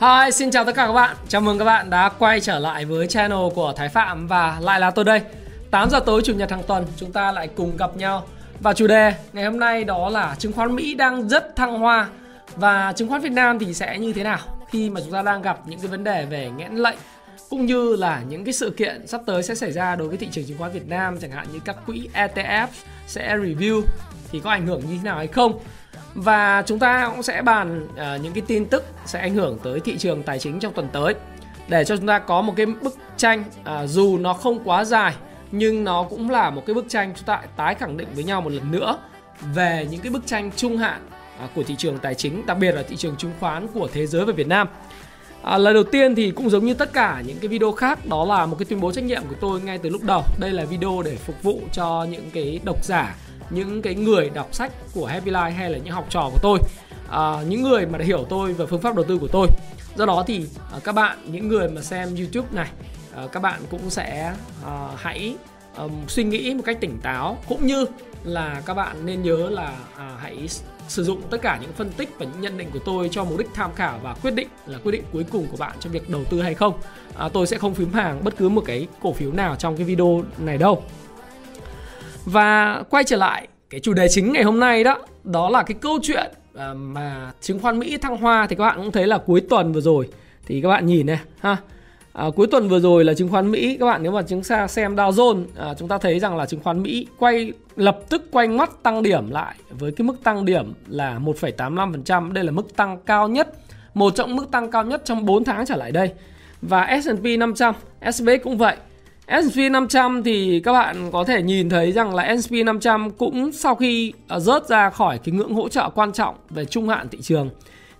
Hi, xin chào tất cả các bạn. Chào mừng các bạn đã quay trở lại với channel của Thái Phạm và lại là tôi đây. 8 giờ tối chủ nhật hàng tuần chúng ta lại cùng gặp nhau và chủ đề ngày hôm nay đó là chứng khoán Mỹ đang rất thăng hoa và chứng khoán Việt Nam thì sẽ như thế nào khi mà chúng ta đang gặp những cái vấn đề về nghẽn lệnh cũng như là những cái sự kiện sắp tới sẽ xảy ra đối với thị trường chứng khoán Việt Nam chẳng hạn như các quỹ ETF sẽ review thì có ảnh hưởng như thế nào hay không và chúng ta cũng sẽ bàn uh, những cái tin tức sẽ ảnh hưởng tới thị trường tài chính trong tuần tới. Để cho chúng ta có một cái bức tranh uh, dù nó không quá dài nhưng nó cũng là một cái bức tranh chúng ta tái khẳng định với nhau một lần nữa về những cái bức tranh trung hạn uh, của thị trường tài chính đặc biệt là thị trường chứng khoán của thế giới và Việt Nam. À, lần đầu tiên thì cũng giống như tất cả những cái video khác đó là một cái tuyên bố trách nhiệm của tôi ngay từ lúc đầu. Đây là video để phục vụ cho những cái độc giả những cái người đọc sách của Happy Life hay là những học trò của tôi à, những người mà đã hiểu tôi và phương pháp đầu tư của tôi do đó thì à, các bạn những người mà xem YouTube này à, các bạn cũng sẽ à, hãy à, suy nghĩ một cách tỉnh táo cũng như là các bạn nên nhớ là à, hãy sử dụng tất cả những phân tích và những nhận định của tôi cho mục đích tham khảo và quyết định là quyết định cuối cùng của bạn trong việc đầu tư hay không. À, tôi sẽ không phím hàng bất cứ một cái cổ phiếu nào trong cái video này đâu. Và quay trở lại cái chủ đề chính ngày hôm nay đó, đó là cái câu chuyện ờ, mà chứng khoán Mỹ thăng hoa thì các bạn cũng thấy là cuối tuần vừa rồi. Thì các bạn nhìn này ha. À, cuối tuần vừa rồi là chứng khoán Mỹ các bạn nếu mà chúng ta xem Dow Jones à, chúng ta thấy rằng là chứng khoán Mỹ quay lập tức quay ngoắt tăng điểm lại với cái mức tăng điểm là 1,85% đây là mức tăng cao nhất một trong mức tăng cao nhất trong 4 tháng trở lại đây. Và S&P 500 s&p cũng vậy. S&P 500 thì các bạn có thể nhìn thấy rằng là S&P 500 cũng sau khi ờ, rớt ra khỏi cái ngưỡng hỗ trợ quan trọng về trung hạn thị trường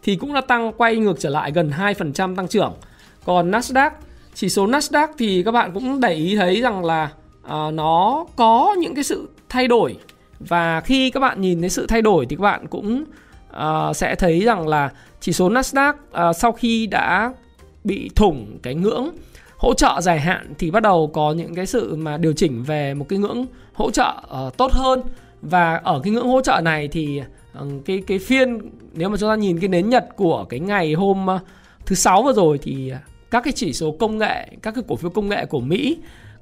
thì cũng đã tăng quay ngược trở lại gần 2% tăng trưởng. Còn Nasdaq, chỉ số Nasdaq thì các bạn cũng để ý thấy rằng là ờ, nó có những cái sự thay đổi và khi các bạn nhìn thấy sự thay đổi thì các bạn cũng ờ, sẽ thấy rằng là chỉ số Nasdaq sau khi đã bị thủng cái ngưỡng hỗ trợ dài hạn thì bắt đầu có những cái sự mà điều chỉnh về một cái ngưỡng hỗ trợ uh, tốt hơn. Và ở cái ngưỡng hỗ trợ này thì uh, cái cái phiên nếu mà chúng ta nhìn cái nến nhật của cái ngày hôm uh, thứ sáu vừa rồi thì các cái chỉ số công nghệ các cái cổ phiếu công nghệ của Mỹ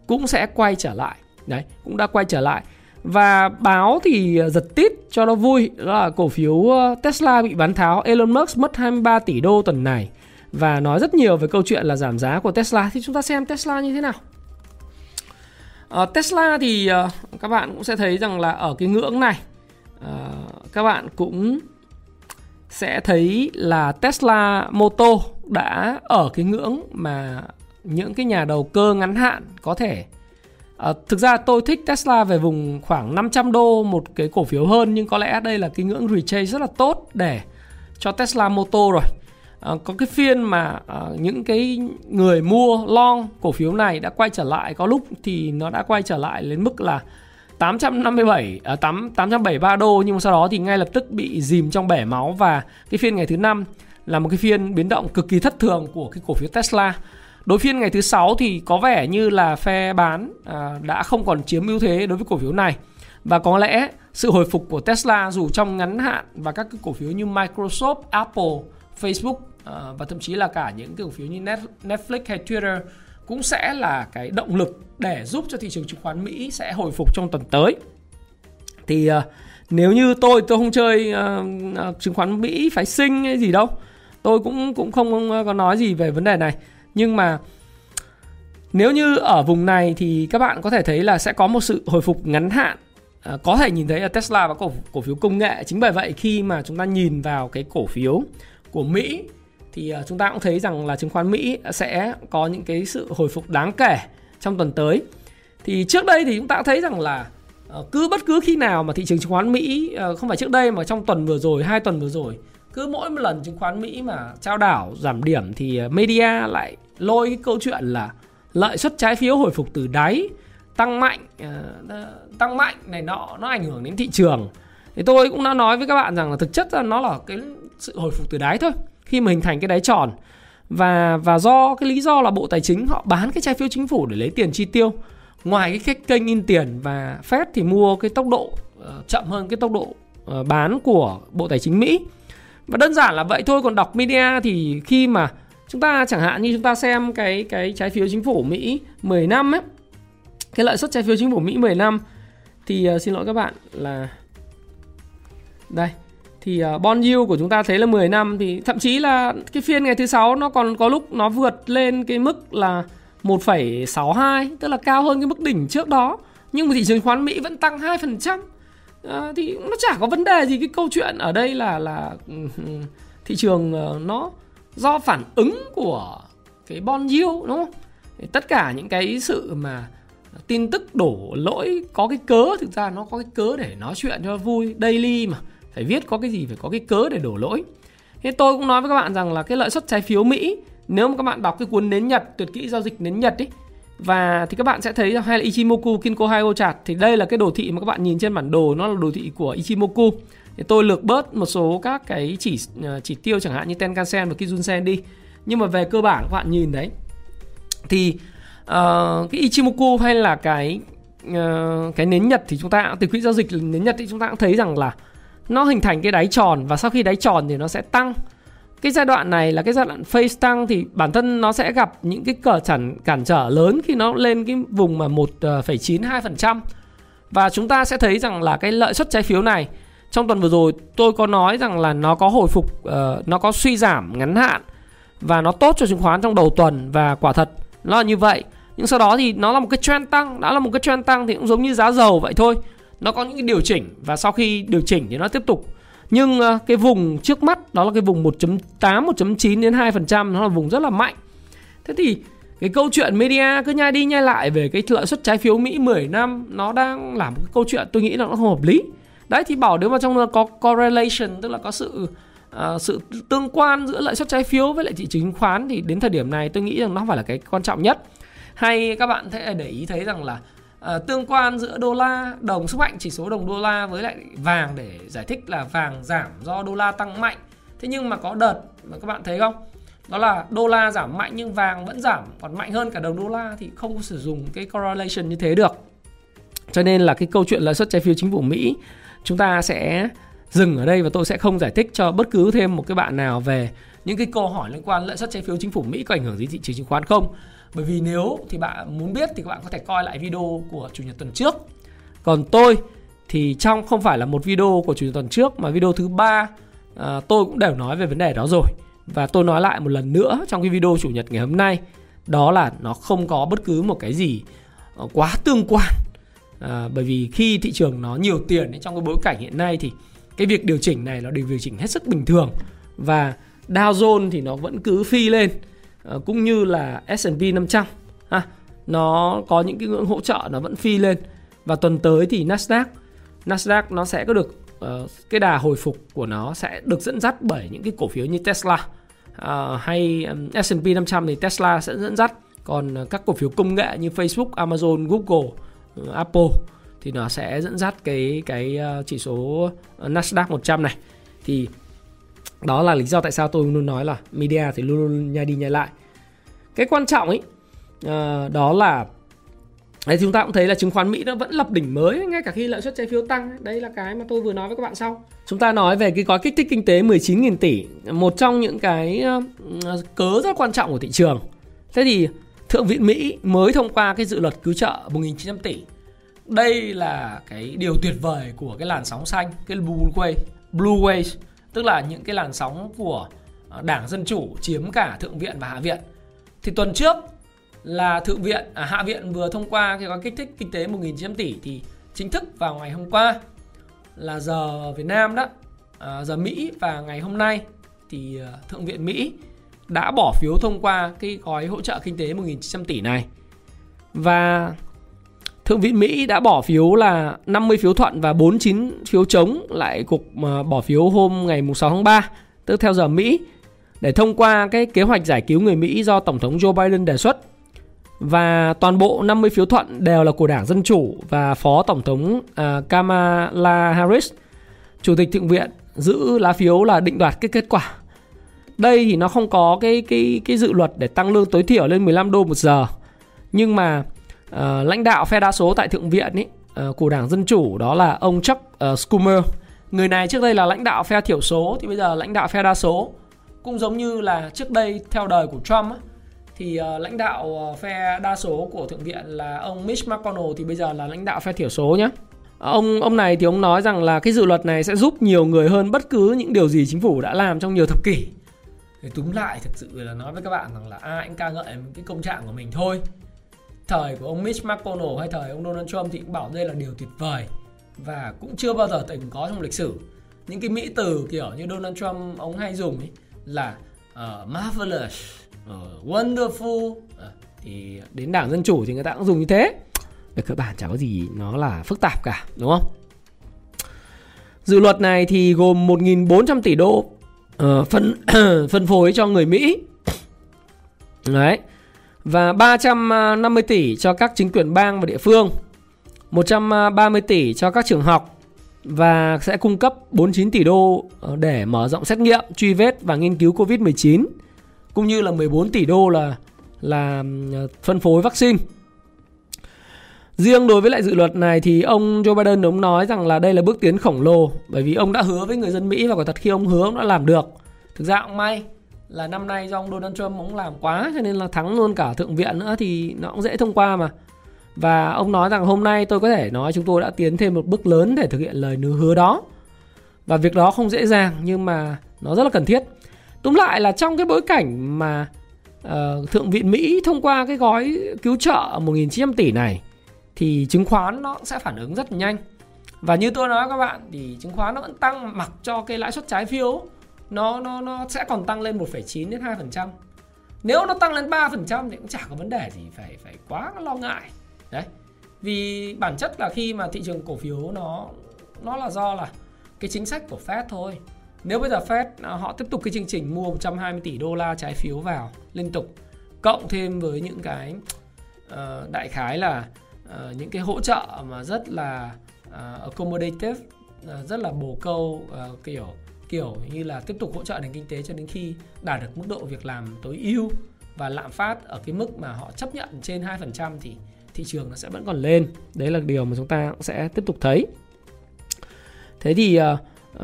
cũng sẽ quay trở lại. Đấy cũng đã quay trở lại. Và báo thì giật tít cho nó vui đó là cổ phiếu Tesla bị bán tháo Elon Musk mất 23 tỷ đô tuần này và nói rất nhiều về câu chuyện là giảm giá của Tesla. Thì chúng ta xem Tesla như thế nào. Uh, Tesla thì uh, các bạn cũng sẽ thấy rằng là ở cái ngưỡng này uh, các bạn cũng sẽ thấy là Tesla moto đã ở cái ngưỡng mà những cái nhà đầu cơ ngắn hạn có thể. À, thực ra tôi thích Tesla về vùng khoảng 500 đô một cái cổ phiếu hơn nhưng có lẽ đây là cái ngưỡng retrace rất là tốt để cho Tesla moto rồi à, có cái phiên mà à, những cái người mua long cổ phiếu này đã quay trở lại có lúc thì nó đã quay trở lại đến mức là 857 à, 8 873 đô nhưng mà sau đó thì ngay lập tức bị dìm trong bể máu và cái phiên ngày thứ năm là một cái phiên biến động cực kỳ thất thường của cái cổ phiếu Tesla. Đối phiên ngày thứ sáu thì có vẻ như là phe bán à, đã không còn chiếm ưu thế đối với cổ phiếu này. Và có lẽ sự hồi phục của Tesla dù trong ngắn hạn và các cái cổ phiếu như Microsoft, Apple, Facebook Ờ, và thậm chí là cả những cái cổ phiếu như Netflix hay Twitter cũng sẽ là cái động lực để giúp cho thị trường chứng khoán Mỹ sẽ hồi phục trong tuần tới. Thì uh, nếu như tôi tôi không chơi uh, chứng khoán Mỹ phái sinh hay gì đâu. Tôi cũng cũng không có nói gì về vấn đề này. Nhưng mà nếu như ở vùng này thì các bạn có thể thấy là sẽ có một sự hồi phục ngắn hạn À, có thể nhìn thấy là Tesla và cổ cổ phiếu công nghệ chính bởi vậy khi mà chúng ta nhìn vào cái cổ phiếu của Mỹ thì ờ, chúng ta cũng thấy rằng là chứng khoán Mỹ sẽ có những cái sự hồi phục đáng kể trong tuần tới. Thì trước đây thì chúng ta cũng thấy rằng là ờ, cứ bất cứ khi nào mà thị trường chứng khoán Mỹ ờ, không phải trước đây mà trong tuần vừa rồi, hai tuần vừa rồi cứ mỗi một lần chứng khoán Mỹ mà trao đảo giảm điểm thì media lại lôi cái câu chuyện là lợi suất trái phiếu hồi phục từ đáy tăng mạnh tăng mạnh này nọ nó ảnh hưởng đến thị trường thì tôi cũng đã nói với các bạn rằng là thực chất là nó là cái sự hồi phục từ đáy thôi khi mà hình thành cái đáy tròn. Và và do cái lý do là bộ tài chính họ bán cái trái phiếu chính phủ để lấy tiền chi tiêu. Ngoài cái kênh in tiền và Fed thì mua cái tốc độ uh, chậm hơn cái tốc độ uh, bán của bộ tài chính Mỹ. Và đơn giản là vậy thôi còn đọc media thì khi mà chúng ta chẳng hạn như chúng ta xem cái cái trái phiếu chính phủ Mỹ 10 năm ấy cái lợi suất trái phiếu chính phủ Mỹ 10 năm thì uh, xin lỗi các bạn là đây thì ờ, uh, bond yield của chúng ta thấy là 10 năm thì thậm chí là cái phiên ngày thứ sáu nó còn có lúc nó vượt lên cái mức là 1,62 tức là cao hơn cái mức đỉnh trước đó. Nhưng mà thị trường khoán Mỹ vẫn tăng 2% à, ờ, thì nó chả có vấn đề gì cái câu chuyện ở đây là là thị trường ờ, nó do phản ứng của cái bond yield đúng không? Tất cả những cái sự mà tin tức đổ lỗi có cái cớ thực ra nó có cái cớ để nói chuyện cho vui. Daily mà phải viết có cái gì phải có cái cớ để đổ lỗi. Thế tôi cũng nói với các bạn rằng là cái lợi suất trái phiếu Mỹ nếu mà các bạn đọc cái cuốn nến Nhật tuyệt kỹ giao dịch nến Nhật ấy và thì các bạn sẽ thấy hay là Ichimoku Kinko Hayo chart thì đây là cái đồ thị mà các bạn nhìn trên bản đồ nó là đồ thị của Ichimoku. Thì tôi lược bớt một số các cái chỉ ờ, chỉ tiêu chẳng hạn như Tenkan-sen và Kijun-sen đi. Nhưng mà về cơ bản các bạn nhìn đấy thì uh, cái Ichimoku hay là cái uh, cái nến Nhật thì chúng ta từ quỹ giao dịch nến Nhật thì chúng ta cũng thấy rằng là nó hình thành cái đáy tròn và sau khi đáy tròn thì nó sẽ tăng. Cái giai đoạn này là cái giai đoạn phase tăng thì bản thân nó sẽ gặp những cái cờ chản cản trở lớn khi nó lên cái vùng mà 1,92% ờ, và chúng ta sẽ thấy rằng là cái lợi suất trái phiếu này trong tuần vừa rồi tôi có nói rằng là nó có hồi phục uh, nó có suy giảm ngắn hạn và nó tốt cho chứng khoán trong đầu tuần và quả thật nó là như vậy. Nhưng sau đó thì nó là một cái trend tăng đã là một cái trend tăng thì cũng giống như giá dầu vậy thôi nó có những cái điều chỉnh và sau khi điều chỉnh thì nó tiếp tục. Nhưng ờ, cái vùng trước mắt đó là cái vùng 1.8 1.9 đến 2% nó là vùng rất là mạnh. Thế thì cái câu chuyện media cứ nhai đi nhai lại về cái lợi suất trái phiếu Mỹ 10 năm nó đang làm một cái câu chuyện tôi nghĩ là nó không hợp lý. Đấy thì bảo nếu mà trong đó có correlation tức là có sự uh, sự tương quan giữa lợi suất trái phiếu với lại thị trường chứng khoán thì đến thời điểm này tôi nghĩ rằng nó không phải là cái quan trọng nhất. Hay các bạn thấy để ý thấy rằng là uh, tương quan giữa đô la đồng sức mạnh chỉ số đồng đô la với lại vàng để giải thích là vàng giảm do đô la tăng mạnh. Thế nhưng mà có đợt mà các bạn thấy không? Đó là đô la giảm mạnh nhưng vàng vẫn giảm còn mạnh hơn cả đồng đô la thì không có sử dụng cái correlation như thế được. Cho nên là cái câu chuyện lãi suất trái phiếu chính phủ Mỹ chúng ta sẽ dừng ở đây và tôi sẽ không giải thích cho bất cứ thêm một cái bạn nào về những cái câu hỏi liên quan lãi suất trái phiếu chính phủ Mỹ có ảnh hưởng gì thị trường chứng khoán không bởi vì nếu thì bạn muốn biết thì các bạn có thể coi lại video của chủ nhật tuần trước. Còn tôi thì trong không phải là một video của chủ nhật tuần trước mà video thứ ba à, tôi cũng đều nói về vấn đề đó rồi. Và tôi nói lại một lần nữa trong cái video chủ nhật ngày hôm nay đó là nó không có bất cứ một cái gì ờ, quá tương quan. À, bởi vì khi thị trường nó nhiều tiền trong cái bối cảnh hiện nay thì cái việc điều chỉnh này nó điều chỉnh hết sức bình thường. Và Dow Jones thì nó vẫn cứ phi lên. Ờ, cũng như là S&P 500 ha. Nó có những cái ngưỡng hỗ trợ nó vẫn phi lên. Và tuần tới thì Nasdaq Nasdaq nó sẽ có được uh, cái đà hồi phục của nó sẽ được dẫn dắt bởi những cái cổ phiếu như Tesla. Uh, hay um, S&P 500 thì Tesla sẽ dẫn dắt. Còn uh, các cổ phiếu công nghệ như Facebook, Amazon, Google, uh, Apple thì nó sẽ dẫn dắt cái cái uh, chỉ số Nasdaq 100 này. Thì đó là lý do tại sao tôi luôn nói là media thì luôn luôn nhai đi nhai lại cái quan trọng ấy uh, ờ, đó là Đấy, chúng ta cũng thấy là chứng khoán Mỹ nó vẫn lập đỉnh mới ngay cả khi lợi suất trái phiếu tăng. Đây là cái mà tôi vừa nói với các bạn sau. Chúng ta nói về cái gói kích thích kinh tế 19.000 tỷ, một trong những cái uh, cớ rất quan trọng của thị trường. Thế thì Thượng viện Mỹ mới thông qua cái dự luật cứu trợ 1.900 tỷ. Đây là cái điều tuyệt vời của cái làn sóng xanh, cái blue wave, blue wave, tức là những cái làn sóng của ờ, Đảng Dân Chủ chiếm cả Thượng viện và Hạ viện. Thì tuần trước là thượng viện à, hạ viện vừa thông qua cái gói kích thích kinh tế 1.900 tỷ thì chính thức vào ngày hôm qua là giờ Việt Nam đó à, giờ Mỹ và ngày hôm nay thì ờ, thượng viện Mỹ đã bỏ phiếu thông qua cái gói hỗ trợ kinh tế 1.900 tỷ này và Thượng viện Mỹ đã bỏ phiếu là 50 phiếu thuận và 49 phiếu chống lại cuộc ờ, bỏ phiếu hôm ngày 6 tháng 3 tức theo giờ Mỹ để thông qua cái kế hoạch giải cứu người Mỹ do Tổng thống Joe Biden đề xuất. Và toàn bộ 50 phiếu thuận đều là của Đảng Dân Chủ và Phó Tổng thống uh, Kamala Harris, Chủ tịch Thượng viện giữ lá phiếu là định đoạt cái kết quả. Đây thì nó không có cái cái cái dự luật để tăng lương tối thiểu lên 15 đô một giờ. Nhưng mà uh, lãnh đạo phe đa số tại Thượng viện ý, uh, của Đảng Dân Chủ đó là ông Chuck uh, Schumer. Người này trước đây là lãnh đạo phe thiểu số thì bây giờ lãnh đạo phe đa số. Cũng giống như là trước đây theo đời của Trump ấy, thì uh, lãnh đạo uh, phe đa số của thượng viện là ông Mitch McConnell thì bây giờ là lãnh đạo phe thiểu số nhé. Ông ông này thì ông nói rằng là cái dự luật này sẽ giúp nhiều người hơn bất cứ những điều gì chính phủ đã làm trong nhiều thập kỷ. Thì túm lại thực sự là nói với các bạn rằng là ai cũng ca ngợi cái công trạng của mình thôi. Thời của ông Mitch McConnell hay thời ông Donald Trump thì cũng bảo đây là điều tuyệt vời và cũng chưa bao giờ từng có trong lịch sử. Những cái mỹ từ kiểu như Donald Trump ông hay dùng ấy là uh, marvelous, uh, wonderful uh, thì đến đảng dân chủ thì người ta cũng dùng như thế. Về cơ bản chẳng có gì nó là phức tạp cả đúng không? Dự luật này thì gồm 1.400 tỷ đô uh, phân phân phối cho người Mỹ. Đấy và 350 tỷ cho các chính quyền bang và địa phương 130 tỷ cho các trường học và sẽ cung cấp 49 tỷ đô để mở rộng xét nghiệm, truy vết và nghiên cứu Covid-19 cũng như là 14 tỷ đô là là ờ, phân phối vaccine. Riêng đối với lại dự luật này thì ông Joe Biden ông nói rằng là đây là bước tiến khổng lồ bởi vì ông đã hứa với người dân Mỹ và quả thật khi ông hứa ông đã làm được. Thực ra ông may là năm nay do ông Donald Trump cũng làm quá cho nên là thắng luôn cả thượng viện nữa thì nó cũng dễ thông qua mà. Và ông nói rằng hôm nay tôi có thể nói chúng tôi đã tiến thêm một bước lớn để thực hiện lời hứa đó. Và việc đó không dễ dàng nhưng mà nó rất là cần thiết. Túm lại là trong cái bối cảnh mà uh, Thượng viện Mỹ thông qua cái gói cứu trợ 1.900 tỷ này thì chứng khoán nó sẽ phản ứng rất nhanh và như tôi nói các bạn thì chứng khoán nó vẫn tăng mặc cho cái lãi suất trái phiếu nó nó nó sẽ còn tăng lên 1,9 đến 2%. Nếu nó tăng lên 3% thì cũng chả có vấn đề gì phải phải quá lo ngại. Đấy. Vì bản chất là khi mà thị trường cổ phiếu nó nó là do là cái chính sách của Fed thôi. Nếu bây giờ Fed à, họ tiếp tục cái chương trình mua 120 tỷ đô la trái phiếu vào liên tục cộng thêm với những cái uh, đại khái là uh, những cái hỗ trợ mà rất là uh, accommodative uh, rất là bổ câu uh, kiểu kiểu như là tiếp tục hỗ trợ nền kinh tế cho đến khi đạt được mức độ việc làm tối ưu và lạm phát ở cái mức mà họ chấp nhận trên 2% thì thị trường nó sẽ vẫn còn lên. Đấy là điều mà chúng ta cũng sẽ tiếp tục thấy. Thế thì uh,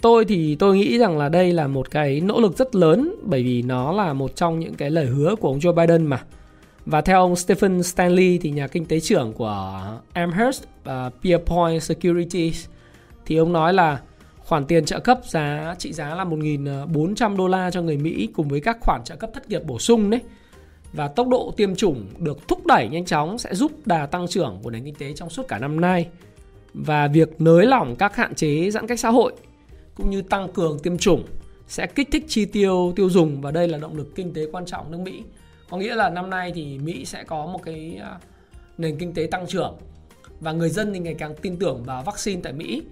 tôi thì tôi nghĩ rằng là đây là một cái nỗ lực rất lớn bởi vì nó là một trong những cái lời hứa của ông Joe Biden mà và theo ông Stephen Stanley thì nhà kinh tế trưởng của Amherst và Pierpoint Securities thì ông nói là khoản tiền trợ cấp giá, trị giá là 1.400 đô la cho người Mỹ cùng với các khoản trợ cấp thất nghiệp bổ sung đấy. Và tốc độ tiêm chủng được thúc đẩy nhanh chóng sẽ giúp đà tăng trưởng của nền kinh tế trong suốt cả năm nay. Và việc nới lỏng các hạn chế giãn cách xã hội cũng như tăng cường tiêm chủng sẽ kích thích chi tiêu tiêu dùng và đây là động lực kinh tế quan trọng nước Mỹ. Có nghĩa là năm nay thì Mỹ sẽ có một cái à, nền kinh tế tăng trưởng và người dân thì ngày càng tin tưởng vào vaccine tại Mỹ.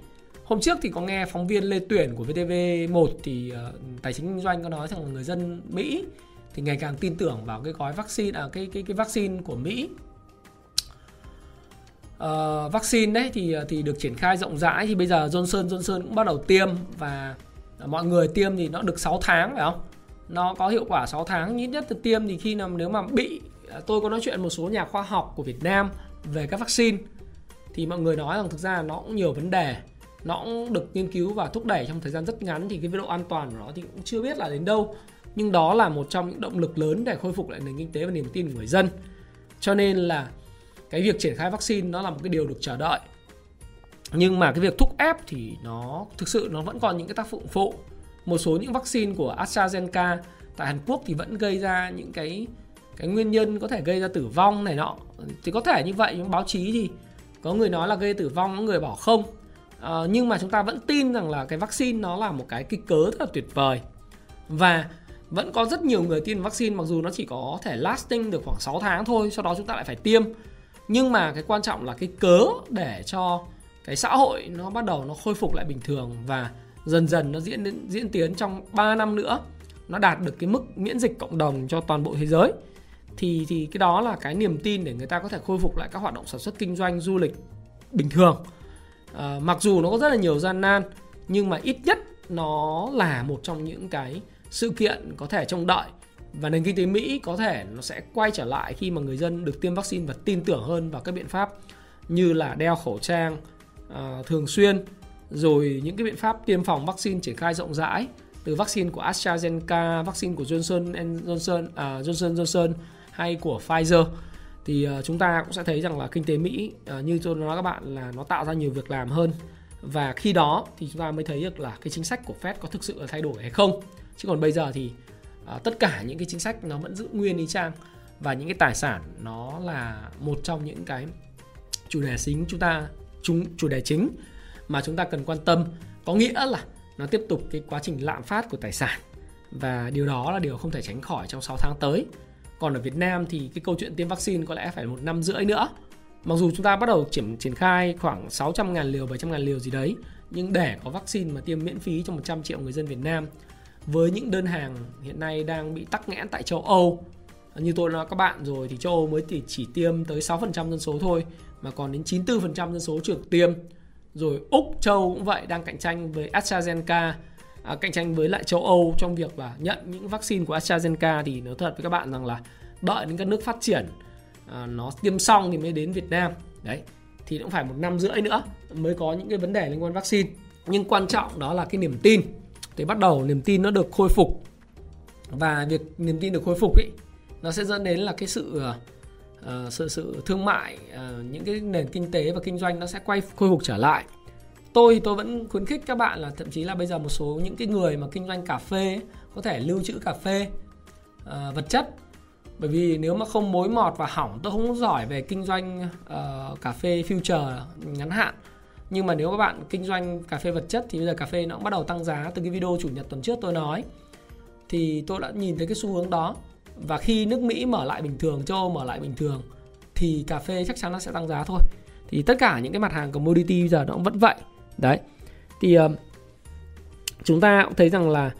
Hôm trước thì có nghe phóng viên Lê Tuyển của VTV1 thì uh, tài chính kinh doanh có nói rằng người dân Mỹ thì ngày càng tin tưởng vào cái gói vaccine à cái cái cái vaccine của Mỹ. Uh, vaccine đấy thì ờ, thì được triển khai rộng rãi thì bây giờ Johnson Johnson cũng bắt đầu tiêm và à, mọi người tiêm thì nó được 6 tháng phải không? nó có hiệu quả 6 tháng ít nhất từ tiêm thì khi nào nếu mà bị à, tôi có nói chuyện một số nhà khoa học của Việt Nam về các vaccine thì mọi người nói rằng thực ra nó cũng nhiều vấn đề nó cũng được nghiên cứu và thúc đẩy trong thời gian rất ngắn thì cái độ an toàn của nó thì cũng chưa biết là đến đâu. Nhưng đó là một trong những động lực lớn để khôi phục lại nền kinh tế và niềm tin của người dân. Cho nên là cái việc triển khai vaccine nó là một cái điều được chờ đợi. Nhưng mà cái việc thúc ép thì nó, thực sự nó vẫn còn những cái tác dụng phụ. Một số những vaccine của AstraZeneca tại Hàn Quốc thì vẫn gây ra những cái cái nguyên nhân có thể gây ra tử vong này nọ. Thì có thể như vậy, nhưng báo chí thì có người nói là gây tử vong, có người bảo không uh, nhưng mà chúng ta vẫn tin rằng là cái vaccine nó là một cái kích cớ rất là tuyệt vời. Và vẫn có rất nhiều người tiêm vaccine mặc dù nó chỉ có thể lasting được khoảng 6 tháng thôi sau đó chúng ta lại phải tiêm. Nhưng mà cái quan trọng là cái cớ để cho cái xã hội nó bắt đầu nó khôi phục lại bình thường và dần dần nó diễn diễn tiến trong 3 năm nữa nó đạt được cái mức miễn dịch cộng đồng cho toàn bộ thế giới thì thì cái đó là cái niềm tin để người ta có thể khôi phục lại các hoạt động sản xuất kinh doanh du lịch bình thường à, mặc dù nó có rất là nhiều gian nan nhưng mà ít nhất nó là một trong những cái sự kiện có thể trông đợi. Và nền kinh tế Mỹ có thể nó sẽ quay trở lại khi mà người dân được tiêm vaccine và tin tưởng hơn vào các biện pháp như là đeo khẩu trang uh, thường xuyên rồi những cái biện pháp tiêm phòng vaccine triển khai rộng rãi từ vaccine của AstraZeneca, vaccine của Johnson Johnson, uh, Johnson Johnson hay của Pfizer thì uh, chúng ta cũng sẽ thấy rằng là kinh tế Mỹ uh, như tôi nói các bạn là nó tạo ra nhiều việc làm hơn. Và khi đó thì chúng ta mới thấy được là cái chính sách của Fed có thực sự là thay đổi hay không. Chứ còn bây giờ thì uh, tất cả những cái chính sách nó vẫn giữ nguyên y chang. Và những cái tài sản nó là một trong những cái chủ đề chính chúng ta chúng chủ đề chính mà chúng ta cần quan tâm. Có nghĩa là nó tiếp tục cái quá trình lạm phát của tài sản. Và điều đó là điều không thể tránh khỏi trong 6 tháng tới còn ở Việt Nam thì cái câu chuyện tiêm vaccine có lẽ phải một năm rưỡi nữa. Mặc dù chúng ta bắt đầu triển triển khai khoảng 600 ngàn liều 700 ngàn liều gì đấy nhưng để có vaccine mà tiêm miễn phí cho 100 triệu người dân Việt Nam với những đơn hàng hiện nay đang bị tắc nghẽn tại châu Âu như tôi nói các bạn rồi thì châu Âu mới chỉ, chỉ tiêm tới 6% dân số thôi mà còn đến 94% dân số chưa được tiêm. Rồi Úc, Châu cũng vậy đang cạnh tranh với AstraZeneca à, cạnh tranh với lại châu Âu trong việc là nhận những vaccine của AstraZeneca thì nói thật với các bạn rằng là đợi đến các nước phát triển à, nó tiêm xong thì mới đến Việt Nam. Đấy thì cũng phải một năm rưỡi nữa mới có những cái vấn đề liên quan vaccine. Nhưng quan trọng đó là cái niềm tin. Thì bắt đầu niềm tin nó được khôi phục. Và việc niềm tin được khôi phục ấy nó sẽ dẫn đến là cái sự uh, sự sự thương mại uh, những cái nền kinh tế và kinh doanh nó sẽ quay khôi phục trở lại tôi thì tôi vẫn khuyến khích các bạn là thậm chí là bây giờ một số những cái người mà kinh doanh cà phê có thể lưu trữ cà phê uh, vật chất. Bởi vì nếu mà không mối mọt và hỏng tôi không giỏi về kinh doanh uh, cà phê future ngắn hạn. Nhưng mà nếu các bạn kinh doanh cà phê vật chất thì bây giờ cà phê nó cũng bắt đầu tăng giá. Từ cái video chủ nhật tuần trước tôi nói thì tôi đã nhìn thấy cái xu hướng đó. Và khi nước Mỹ mở lại bình thường châu Âu mở lại bình thường thì cà phê chắc chắn nó sẽ tăng giá thôi. Thì tất cả những cái mặt hàng commodity bây giờ nó cũng vẫn vậy đấy. Thì uh, chúng ta cũng thấy rằng là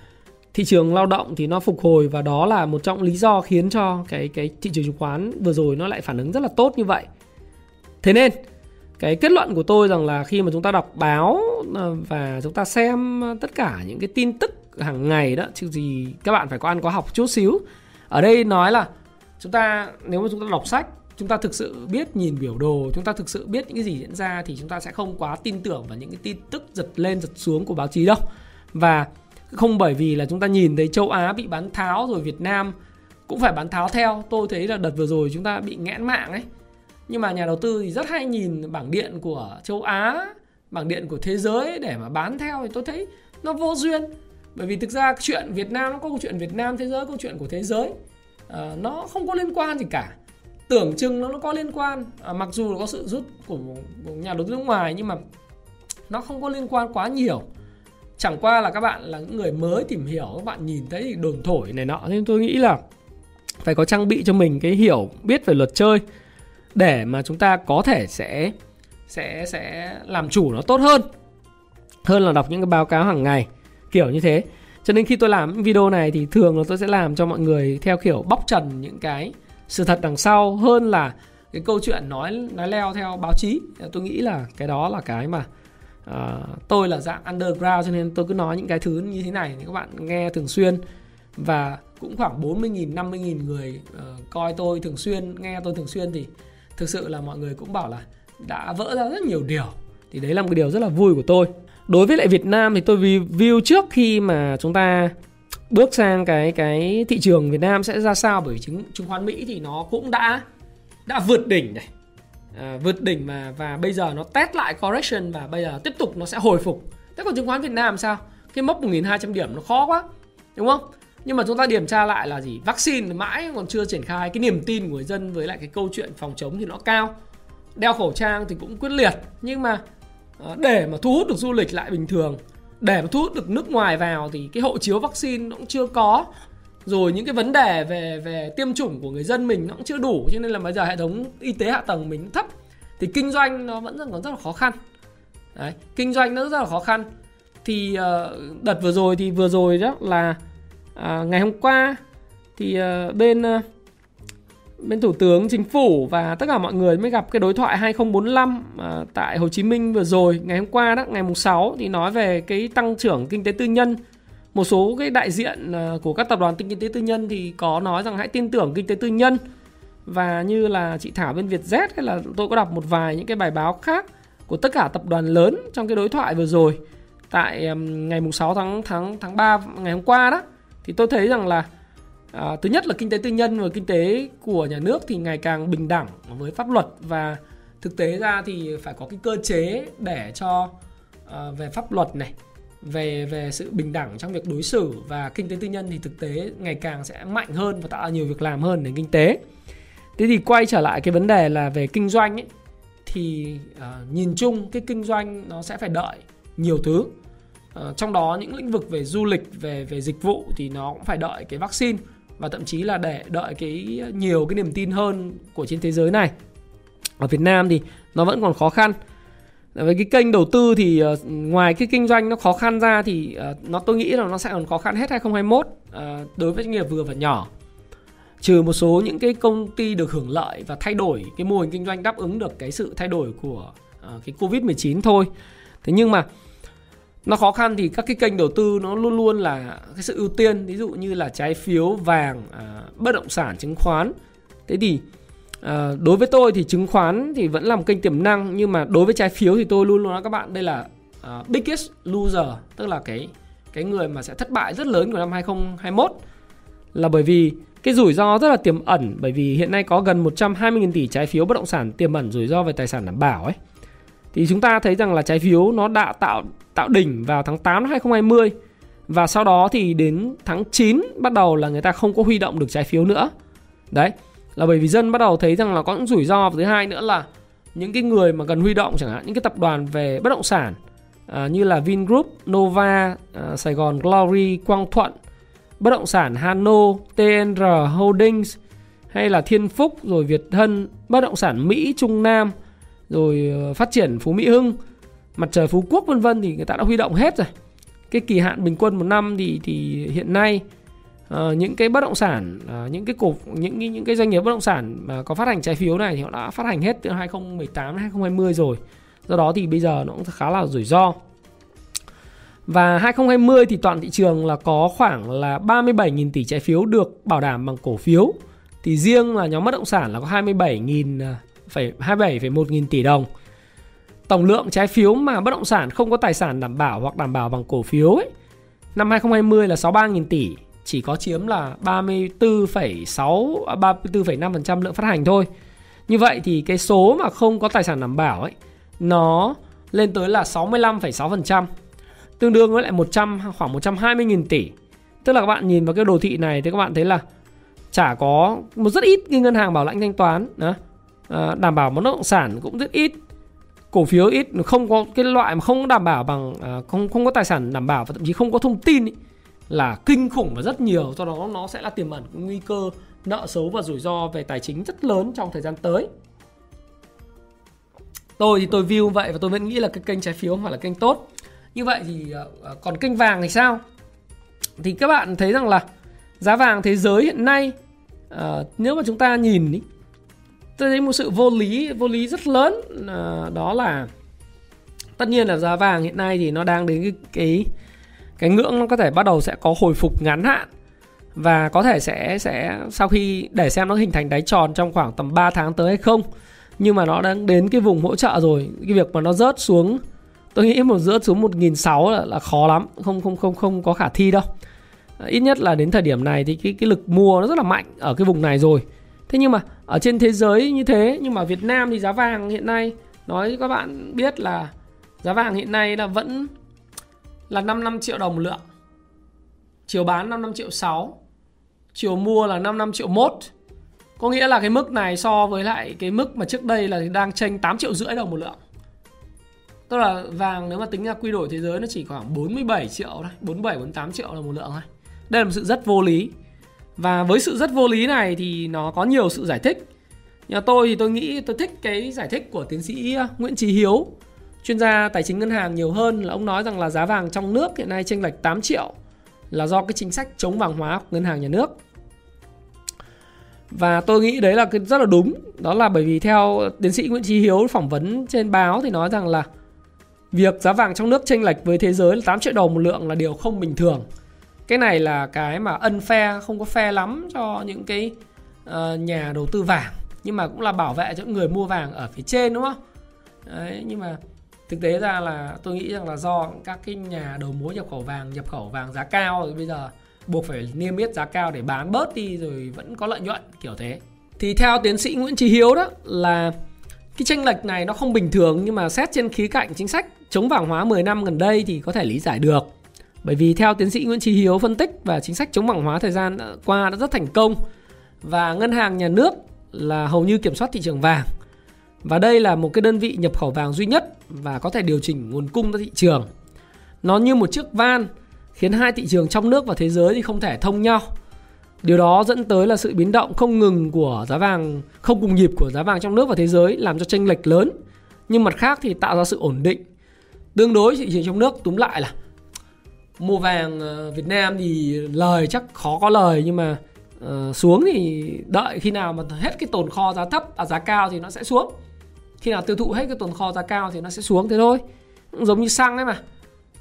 thị trường lao động thì nó phục hồi và đó là một trong lý do khiến cho cái cái thị trường chứng khoán vừa rồi nó lại phản ứng rất là tốt như vậy. Thế nên cái kết luận của tôi rằng là khi mà chúng ta đọc báo ờ, và chúng ta xem tất cả những cái tin tức hàng ngày đó chứ gì các bạn phải có ăn có học chút xíu. Ở đây nói là chúng ta nếu mà chúng ta đọc sách chúng ta thực sự biết nhìn biểu đồ chúng ta thực sự biết những cái gì diễn ra thì chúng ta sẽ không quá tin tưởng vào những cái tin tức giật lên giật xuống của báo chí đâu. Và không bởi vì là chúng ta nhìn thấy châu Á bị bán tháo rồi Việt Nam cũng phải bán tháo theo. Tôi thấy là đợt vừa rồi chúng ta bị nghẽn mạng ấy. Nhưng mà nhà đầu tư thì rất hay nhìn bảng điện của châu Á bảng điện của thế giới để mà bán theo thì tôi thấy nó vô duyên. Bởi vì thực ra chuyện Việt Nam nó có câu chuyện Việt Nam thế giới câu chuyện của thế giới. À, nó không có liên quan gì cả tưởng chừng nó nó có liên quan. À, mặc dù có sự rút của, của nhà đầu tư nước ngoài nhưng mà nó không có liên quan quá nhiều. Chẳng qua là các bạn là những người mới tìm hiểu các bạn nhìn thấy thì đồn thổi này nọ. Nên tôi nghĩ là phải có trang bị cho mình cái hiểu biết về luật chơi để mà chúng ta có thể sẽ sẽ sẽ làm chủ nó tốt hơn. Hơn là đọc những cái báo cáo hàng ngày kiểu như thế. Cho nên khi tôi làm video này thì thường là tôi sẽ làm cho mọi người theo kiểu bóc trần những cái sự thật đằng sau hơn là cái câu chuyện nói nói leo theo báo chí. Tôi nghĩ là cái đó là cái mà uh, tôi là dạng underground cho nên tôi cứ nói những cái thứ như thế này thì các bạn nghe thường xuyên. Và cũng khoảng 40.000 50.000 người uh, coi tôi thường xuyên nghe tôi thường xuyên thì thực sự là mọi người cũng bảo là đã vỡ ra rất nhiều điều. Thì đấy là một cái điều rất là vui của tôi. Đối với lại Việt Nam thì tôi review trước khi mà chúng ta bước sang cái cái thị trường Việt Nam sẽ ra sao? Bởi chứng chứng khoán Mỹ thì nó cũng đã đã vượt đỉnh này. À, vượt đỉnh mà và bây giờ nó test lại correction và bây giờ tiếp tục nó sẽ hồi phục. Thế còn chứng khoán Việt Nam sao? Cái mốc 1.200 điểm nó khó quá đúng không? Nhưng mà chúng ta điểm tra lại là gì? Vaccine mãi còn chưa triển khai. Cái niềm tin của người dân với lại cái câu chuyện phòng chống thì nó cao. Đeo khẩu trang thì cũng quyết liệt. Nhưng mà à, để mà thu hút được du lịch lại bình thường để mà thu hút được nước ngoài vào thì cái hộ chiếu vaccine nó cũng chưa có. Rồi những cái vấn đề về về tiêm chủng của người dân mình nó cũng chưa đủ cho nên là bây giờ hệ thống y tế hạ tầng mình thấp. Thì kinh doanh nó vẫn còn rất là khó khăn. Đấy kinh doanh nó rất là khó khăn. Thì uh, đợt vừa rồi thì vừa rồi đó là uh, ngày hôm qua thì uh, bên uh, bên thủ tướng chính phủ và tất cả mọi người mới gặp cái đối thoại 2045 à, tại Hồ Chí Minh vừa rồi. Ngày hôm qua đó ngày mùng 6 thì nói về cái tăng trưởng kinh tế tư nhân. Một số cái đại diện à, của các tập đoàn kinh tế tư nhân thì có nói rằng hãy tin tưởng kinh tế tư nhân. Và như là chị Thảo bên Vietjet hay là tôi có đọc một vài những cái bài báo khác của tất cả tập đoàn lớn trong cái đối thoại vừa rồi. Tại ngày mùng 6 tháng tháng tháng 3 ngày hôm qua đó thì tôi thấy rằng là à, thứ nhất là kinh tế tư nhân và kinh tế của nhà nước thì ngày càng bình đẳng với pháp luật và thực tế ra thì phải có cái cơ chế để cho à, về pháp luật này về về sự bình đẳng trong việc đối xử và kinh tế tư nhân thì thực tế ngày càng sẽ mạnh hơn và tạo ra nhiều việc làm hơn đến kinh tế. Thế thì quay trở lại cái vấn đề là về kinh doanh ấy, thì uh, nhìn chung cái kinh doanh nó sẽ phải đợi nhiều thứ. Uh, trong đó những lĩnh vực về du lịch, về về dịch vụ thì nó cũng phải đợi cái vaccine và thậm chí là để đợi cái nhiều cái niềm tin hơn của trên thế giới này. Ở Việt Nam thì nó vẫn còn khó khăn. Với cái kênh đầu tư thì ờ, ngoài cái kinh doanh nó khó khăn ra thì ờ, nó tôi nghĩ là nó sẽ còn khó khăn hết 2021 ờ, đối với doanh nghiệp vừa và nhỏ trừ một số những cái công ty được hưởng lợi và thay đổi cái mô hình kinh doanh đáp ứng được cái sự thay đổi của cái covid 19 thôi thế nhưng mà nó khó khăn thì các cái kênh đầu tư nó luôn luôn là cái sự ưu tiên. Ví dụ như là trái phiếu vàng à, bất động sản chứng khoán. Thế thì à, đối với tôi thì chứng khoán thì vẫn là một kênh tiềm năng nhưng mà đối với trái phiếu thì tôi luôn luôn nói các bạn đây là à, biggest loser tức là cái cái người mà sẽ thất bại rất lớn của năm 2021 là bởi vì cái rủi ro rất là tiềm ẩn bởi vì hiện nay có gần 120.000 tỷ trái phiếu bất động sản tiềm ẩn rủi ro về tài sản đảm bảo ấy. Thì chúng ta thấy rằng là trái phiếu nó đã tạo tạo đỉnh vào tháng 8 năm 2020 và sau đó thì đến tháng 9 bắt đầu là người ta không có huy động được trái phiếu nữa. Đấy, là bởi vì dân bắt đầu thấy rằng là có những rủi ro và thứ hai nữa là những cái người mà cần huy động chẳng hạn những cái tập đoàn về bất động sản à, như là Vingroup, Nova, à, Sài Gòn Glory, Quang Thuận bất động sản Hano, TNR Holdings hay là Thiên Phúc rồi Việt Hân, bất động sản Mỹ, Trung Nam rồi ờ, phát triển Phú Mỹ Hưng, mặt trời Phú Quốc vân vân thì người ta đã huy động hết rồi. Cái kỳ hạn bình quân một năm thì thì hiện nay uh, những cái bất động sản, uh, những cái cổ những những cái doanh nghiệp bất động sản mà có phát hành trái phiếu này thì họ đã phát hành hết từ 2018 đến 2020 rồi. Do đó thì bây giờ nó cũng khá là rủi ro. Và 2020 thì toàn thị trường là có khoảng là 37.000 tỷ trái phiếu được bảo đảm bằng cổ phiếu. Thì riêng là nhóm bất động sản là có 27.000 27,1 nghìn tỷ đồng. Tổng lượng trái phiếu mà bất động sản không có tài sản đảm bảo hoặc đảm bảo bằng cổ phiếu ấy, năm 2020 là 63.000 tỷ, chỉ có chiếm là 34,6 34,5% à, lượng phát hành thôi. Như vậy thì cái số mà không có tài sản đảm bảo ấy nó lên tới là 65,6% tương đương với lại 100 khoảng 120.000 tỷ. Tức là các bạn nhìn vào cái đồ thị này thì các bạn thấy là chả có một rất ít cái ngân hàng bảo lãnh thanh toán đó. À, đảm bảo bất động sản cũng rất ít cổ phiếu ít không có cái loại mà không đảm bảo bằng à, không không có tài sản đảm bảo và thậm chí không có thông tin ý, là kinh khủng và rất nhiều. Do đó nó sẽ là tiềm ẩn nguy cơ nợ xấu và rủi ro về tài chính rất lớn trong thời gian tới. Tôi thì tôi view vậy và tôi vẫn nghĩ là cái kênh trái phiếu phải là kênh tốt. Như vậy thì ờ, còn kênh vàng thì sao? Thì các bạn thấy rằng là giá vàng thế giới hiện nay nếu mà chúng ta nhìn ý, tôi thấy một sự vô lý vô lý rất lớn. À, đó là tất nhiên là giá vàng hiện nay thì nó đang đến cái cái cái ngưỡng nó có thể bắt đầu sẽ có hồi phục ngắn hạn. Và có thể sẽ sẽ sau khi để xem nó hình thành đáy tròn trong khoảng tầm 3 tháng tới hay không. Nhưng mà nó đang đến cái vùng hỗ trợ rồi. Cái việc mà nó rớt xuống tôi nghĩ một rớt xuống 1.600 là, là khó lắm. Không không không không có khả thi đâu. Ít nhất là đến thời điểm này thì cái cái lực mua nó rất là mạnh ở cái vùng này rồi. Thế nhưng mà ở trên thế giới như thế nhưng mà Việt Nam thì giá vàng hiện nay nói các bạn biết là giá vàng hiện nay là vẫn là 55 triệu đồng một lượng. Chiều bán 55 triệu 6 chiều mua là 55 triệu 1 có nghĩa là cái mức này so với lại cái mức mà trước đây là đang tranh 8 triệu rưỡi đồng một lượng. Tức là vàng nếu mà tính ra quy đổi thế giới nó chỉ khoảng 47 triệu thôi 47, 48 triệu là một lượng thôi. Đây là một sự rất vô lý. Và với sự rất vô lý này thì nó có nhiều sự giải thích Nhà tôi thì tôi nghĩ tôi thích cái giải thích của tiến sĩ à, Nguyễn Trí Hiếu, chuyên gia tài chính ngân hàng nhiều hơn là ông nói rằng là giá vàng trong nước hiện nay chênh lệch 8 triệu là do cái chính sách chống vàng hóa của ngân hàng nhà nước. Và tôi nghĩ đấy là cái rất là đúng. Đó là bởi vì theo tiến sĩ Nguyễn Trí Hiếu phỏng vấn trên báo thì nói rằng là việc giá vàng trong nước chênh lệch với thế giới là 8 triệu đồng một lượng là điều không bình thường. Cái này là cái mà ân phe không có phe lắm cho những cái uh, nhà đầu tư vàng nhưng mà cũng là bảo vệ cho người mua vàng ở phía trên đúng không? Đấy, nhưng mà thực tế ra là tôi nghĩ rằng là do các cái nhà đầu mối nhập khẩu vàng nhập khẩu vàng giá cao rồi bây giờ buộc phải niêm yết giá cao để bán bớt đi rồi vẫn có lợi nhuận kiểu thế thì theo tiến sĩ Nguyễn Trí Hiếu đó là cái tranh lệch này nó không bình thường nhưng mà xét trên khía cạnh chính sách chống vàng hóa 10 năm gần đây thì có thể lý giải được. Bởi vì theo tiến sĩ Nguyễn Trí Hiếu phân tích và chính sách chống vàng hóa thời gian ờ, qua đã rất thành công và ngân hàng nhà nước là hầu như kiểm soát thị trường vàng. Và đây là một cái đơn vị nhập khẩu vàng duy nhất và có thể điều chỉnh nguồn cung ra thị trường. Nó như một chiếc van khiến hai thị trường trong nước và thế giới thì không thể thông nhau. Điều đó dẫn tới là sự biến động không ngừng của giá vàng, không cùng nhịp của giá vàng trong nước và thế giới làm cho tranh lệch lớn. Nhưng mặt khác thì tạo ra sự ổn định. Tương đối thị trường trong nước túm lại là mua vàng ờ, Việt Nam thì lời chắc khó có lời nhưng mà uh, xuống thì đợi khi nào mà hết cái tồn kho giá thấp à giá cao thì nó sẽ xuống. Khi nào tiêu thụ hết cái tồn kho giá cao thì nó sẽ xuống thế thôi. Giống như xăng ấy mà.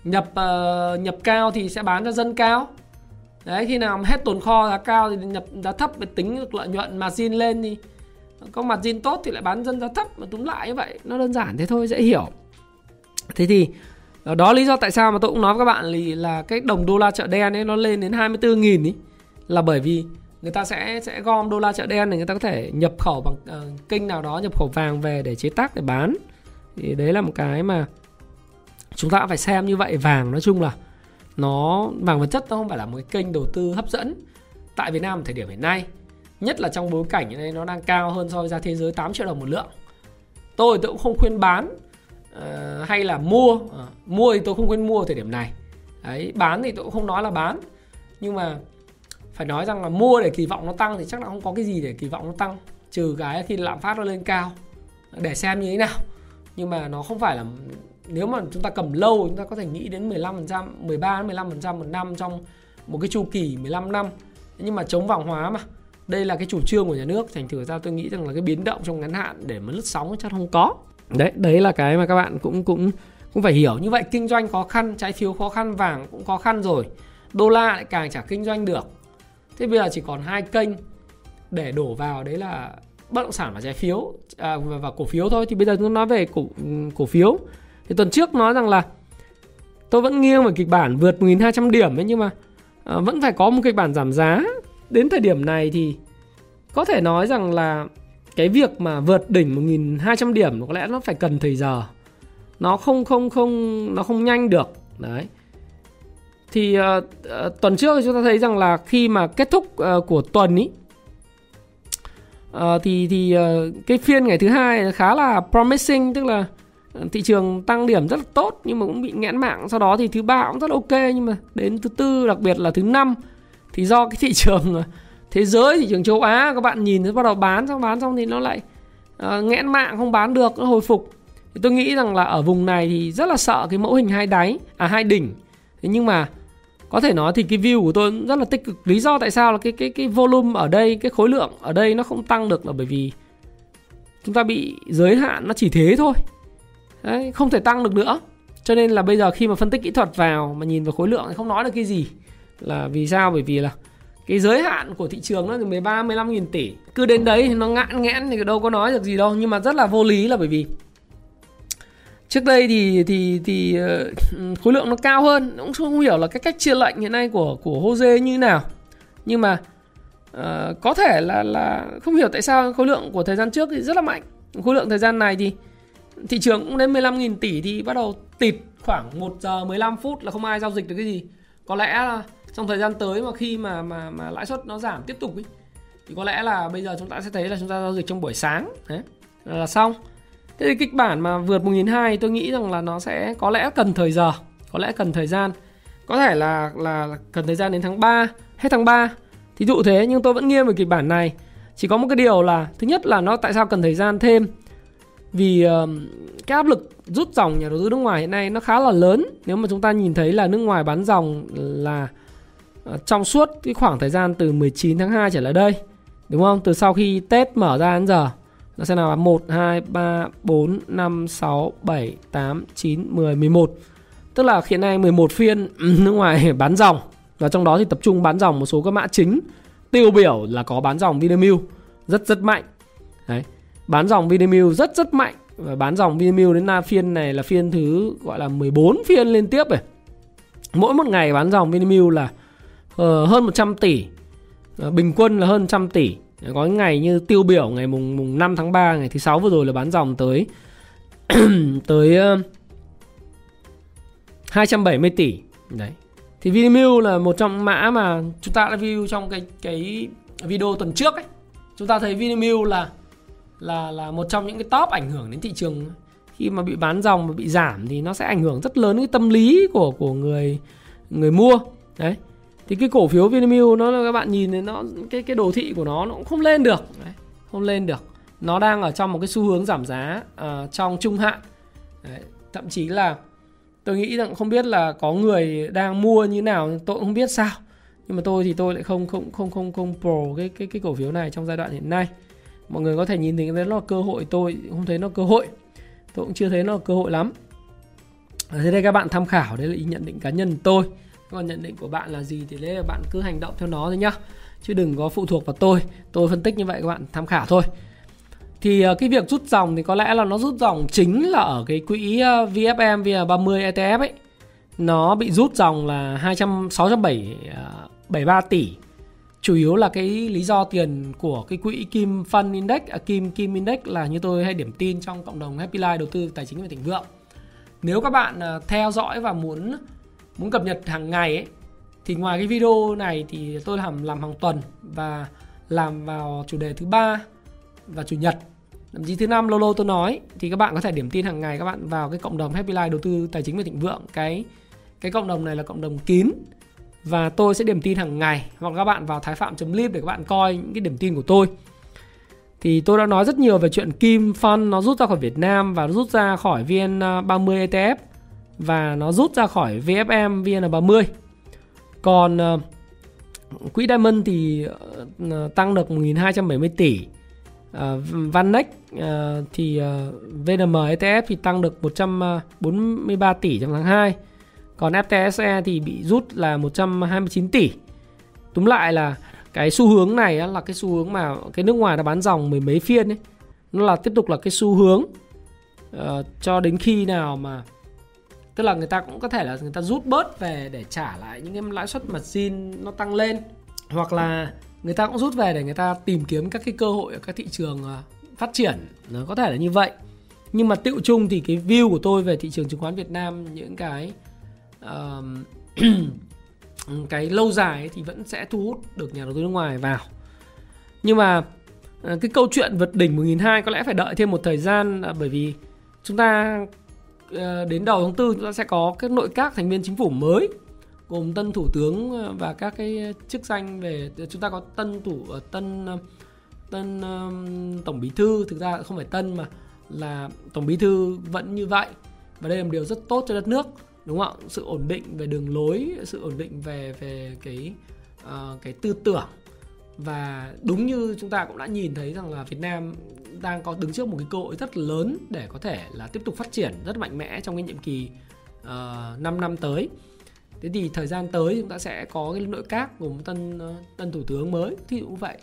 Nhập uh, nhập cao thì sẽ bán cho dân cao. Đấy khi nào hết tồn kho giá cao thì nhập giá thấp để tính được lợi nhuận margin lên thì có margin tốt thì lại bán dân giá thấp mà túm lại như vậy. Nó đơn giản thế thôi dễ hiểu. Thế thì đó lý do tại sao mà tôi cũng nói với các bạn là, là cái đồng đô la chợ đen ấy nó lên đến 24 nghìn ý là bởi vì người ta sẽ sẽ gom đô la chợ đen để người ta có thể nhập khẩu bằng uh, kênh nào đó nhập khẩu vàng về để chế tác để bán. Thì đấy là một cái mà chúng ta phải xem như vậy. Vàng nói chung là nó vàng vật chất nó không phải là một cái kênh đầu tư hấp dẫn tại Việt Nam thời điểm hiện nay. Nhất là trong bối cảnh này nó đang cao hơn so với giá thế giới 8 triệu đồng một lượng. Tôi tôi cũng không khuyên bán uh, hay là mua uh, mua thì tôi không khuyên mua thời điểm này đấy bán thì tôi cũng không nói là bán nhưng mà phải nói rằng là mua để kỳ vọng nó tăng thì chắc là không có cái gì để kỳ vọng nó tăng trừ cái khi lạm phát nó lên cao để xem như thế nào nhưng mà nó không phải là nếu mà chúng ta cầm lâu chúng ta có thể nghĩ đến 15%, 13 15% một năm trong một cái chu kỳ 15 năm. Nhưng mà chống vàng hóa mà. Đây là cái chủ trương của nhà nước, thành thử ra tôi nghĩ rằng là cái biến động trong ngắn hạn để mà lướt sóng chắc không có. Đấy, đấy là cái mà các bạn cũng cũng cũng phải hiểu. Như vậy kinh doanh khó khăn, trái phiếu khó khăn, vàng cũng khó khăn rồi. Đô la lại càng chả kinh doanh được. Thế bây giờ chỉ còn hai kênh để đổ vào đấy là bất động sản và trái phiếu à, và, và cổ phiếu thôi thì bây giờ chúng nói về cổ cổ phiếu thì tuần trước nói rằng là tôi vẫn nghiêng về kịch bản vượt 1.200 điểm ấy nhưng mà à, vẫn phải có một kịch bản giảm giá đến thời điểm này thì có thể nói rằng là cái việc mà vượt đỉnh 1.200 điểm có lẽ nó phải cần thời giờ. Nó không không không nó không nhanh được. Đấy. Thì uh, uh, tuần trước chúng ta thấy rằng là khi mà kết thúc uh, của tuần ý uh, thì thì uh, cái phiên ngày thứ hai khá là promising tức là thị trường tăng điểm rất là tốt nhưng mà cũng bị nghẽn mạng. Sau đó thì thứ ba cũng rất là ok nhưng mà đến thứ tư đặc biệt là thứ năm thì do cái thị trường thế giới thị trường châu Á các bạn nhìn thấy bắt đầu bán xong bán xong thì nó lại uh, nghẽn mạng không bán được nó hồi phục. Thì tôi nghĩ rằng là ở vùng này thì rất là sợ cái mẫu hình hai đáy à hai đỉnh. Thế nhưng mà có thể nói thì cái view của tôi rất là tích cực. Lý do tại sao là cái cái cái volume ở đây cái khối lượng ở đây nó không tăng được là bởi vì chúng ta bị giới hạn nó chỉ thế thôi. Đấy, không thể tăng được nữa. Cho nên là bây giờ khi mà phân tích kỹ thuật vào mà nhìn vào khối lượng thì không nói được cái gì. Là vì sao? Bởi vì là cái giới hạn của thị trường nó từ 13 15 nghìn tỷ. Cứ đến đấy thì nó ngạn nghẽn thì đâu có nói được gì đâu nhưng mà rất là vô lý là bởi vì trước đây thì thì thì ờ, khối lượng nó cao hơn. Cũng không hiểu là cái cách chia lệnh hiện nay của của Jose như nào. Nhưng mà uh, có thể là là không hiểu tại sao khối lượng của thời gian trước thì rất là mạnh. Khối lượng thời gian này thì thị trường cũng đến 15.000 tỷ thì bắt đầu tịt khoảng 1 giờ 15 phút là không ai giao dịch được cái gì. Có lẽ là trong thời gian tới mà khi mà mà mà lãi suất nó giảm tiếp tục ấy, thì có lẽ là bây giờ chúng ta sẽ thấy là chúng ta giao dịch trong buổi sáng đấy là xong. Thế thì kịch bản mà vượt 1.200 tôi nghĩ rằng là nó sẽ có lẽ cần thời giờ có lẽ cần thời gian. Có thể là là cần thời gian đến tháng 3 hết tháng 3 thí dụ thế nhưng tôi vẫn nghiêng về kịch bản này. Chỉ có một cái điều là thứ nhất là nó tại sao cần thời gian thêm? Vì uh, cái áp lực rút dòng nhà đầu tư nước ngoài hiện nay nó khá là lớn. Nếu mà chúng ta nhìn thấy là nước ngoài bán dòng là uh, Ờ, trong suốt cái khoảng thời gian từ 19 tháng 2 trở lại đây, đúng không? Từ sau khi Tết mở ra đến giờ, nó sẽ là 1 2 3 4 5 6 7 8 9 10 11 tức là hiện nay 11 phiên nước ngoài bán dòng, và trong đó thì tập trung bán dòng một số các mã chính. Tiêu biểu là có bán dòng Vinamilk, rất rất mạnh. Đấy, bán dòng Vinamilk rất rất mạnh, và bán dòng Vinamilk đến na phiên này là phiên thứ, gọi là 14 phiên liên tiếp rồi mỗi một ngày bán dòng Vinamilk là uh, hơn 100 tỷ. Uh, bình quân là hơn 100 tỷ. Có những ngày như tiêu biểu ngày mùng mùng 5 tháng 3 ngày thứ sáu vừa rồi là bán dòng tới tới ờ, uh, 270 tỷ. Đấy. Thì Vinamilk là một trong mã mà chúng ta đã review trong cái cái video tuần trước ấy. Chúng ta thấy Vinamilk là là là một trong những cái top ảnh hưởng đến thị trường. Khi mà bị bán dòng mà bị giảm thì nó sẽ ảnh hưởng rất lớn cái tâm lý của của người người mua. Đấy thì cái cổ phiếu Vinamilk nó là các bạn nhìn thấy nó cái cái đồ thị của nó nó cũng không lên được. Đấy, không lên được. Nó đang ở trong một cái xu hướng giảm giá uh, trong trung hạn. Đấy, thậm chí là tôi nghĩ rằng không biết là có người đang mua như nào tôi cũng không biết sao. Nhưng mà tôi thì tôi lại không không không không không pro cái cái cái cổ phiếu này trong giai đoạn hiện nay. Mọi người có thể nhìn thấy nó là cơ hội tôi không thấy nó cơ hội. Tôi cũng chưa thấy nó là cơ hội lắm. Thế đây các bạn tham khảo đấy là ý nhận định cá nhân tôi còn nhận định của bạn là gì thì đấy là bạn cứ hành động theo nó thôi nhá. Chứ đừng có phụ thuộc vào tôi. Tôi phân tích như vậy các bạn tham khảo thôi. Thì ờ, cái việc rút dòng thì có lẽ là nó rút dòng chính là ở cái quỹ ờ, VFM VN30 ETF ấy. Nó bị rút dòng là 200 673 ờ, tỷ. Chủ yếu là cái lý do tiền của cái quỹ Kim Fund Index à, Kim Kim Index là như tôi hay điểm tin trong cộng đồng Happy Life đầu tư tài chính và thịnh vượng. Nếu các bạn theo dõi và muốn muốn cập nhật hàng ngày ấy, thì ngoài cái video này thì tôi làm làm hàng tuần và làm vào chủ đề thứ ba và chủ nhật. Thậm chí thứ năm lâu lâu tôi nói, thì các bạn có thể điểm tin hàng ngày các bạn vào cái cộng đồng Happy Life đầu tư tài chính và thịnh vượng. Cái cái cộng đồng này là cộng đồng kín và tôi sẽ điểm tin hàng ngày. Hoặc các bạn vào thái phạm.live để các bạn coi những cái điểm tin của tôi. Thì tôi đã nói rất nhiều về chuyện Kim Fund nó rút ra khỏi Việt Nam và rút ra khỏi VN30 à, ETF và nó rút ra khỏi VFM VN30 còn uh, quỹ Diamond thì uh, tăng được 1.270 tỷ. Uh, Vanex uh, thì uh, VNM ETF thì tăng được 143 tỷ trong tháng 2 còn FTSE thì bị rút là 129 tỷ. Túm lại là cái xu hướng này là cái xu hướng mà cái nước ngoài nó bán dòng mười mấy phiên ấy. Nó là tiếp tục là cái xu hướng uh, cho đến khi nào mà tức là người ta cũng có thể là người ta rút bớt về để trả lại những cái lãi suất margin nó tăng lên. Hoặc là người ta cũng rút về để người ta tìm kiếm các cái cơ hội ở các thị trường à, phát triển. Nó có thể là như vậy. Nhưng mà tựu chung thì cái view của tôi về thị trường chứng khoán Việt Nam những cái uh, cái lâu dài thì vẫn sẽ thu hút được nhà đầu tư nước ngoài vào. Nhưng mà uh, cái câu chuyện vượt đỉnh 1.200 có lẽ phải đợi thêm một thời gian uh, bởi vì chúng ta Ờ, đến đầu tháng 4 chúng ta sẽ có các nội các thành viên chính phủ mới gồm tân thủ tướng ờ, và các cái chức danh về chúng ta có tân thủ ờ, tân tân um, tổng bí thư. Thực ra không phải tân mà là tổng bí thư vẫn như vậy. Và đây là một điều rất tốt cho đất nước đúng không ạ? Sự ổn định về đường lối sự ổn định về về cái uh, cái tư tưởng và đúng như chúng ta cũng đã nhìn thấy rằng là Việt Nam đang có đứng trước một cái cơ hội rất lớn để có thể là tiếp tục phát triển rất mạnh mẽ trong cái nhiệm kỳ ờ, uh, 5 năm tới. Thế thì thời gian tới chúng ta sẽ có cái nội các gồm tân uh, tân thủ tướng mới, thí dụ vậy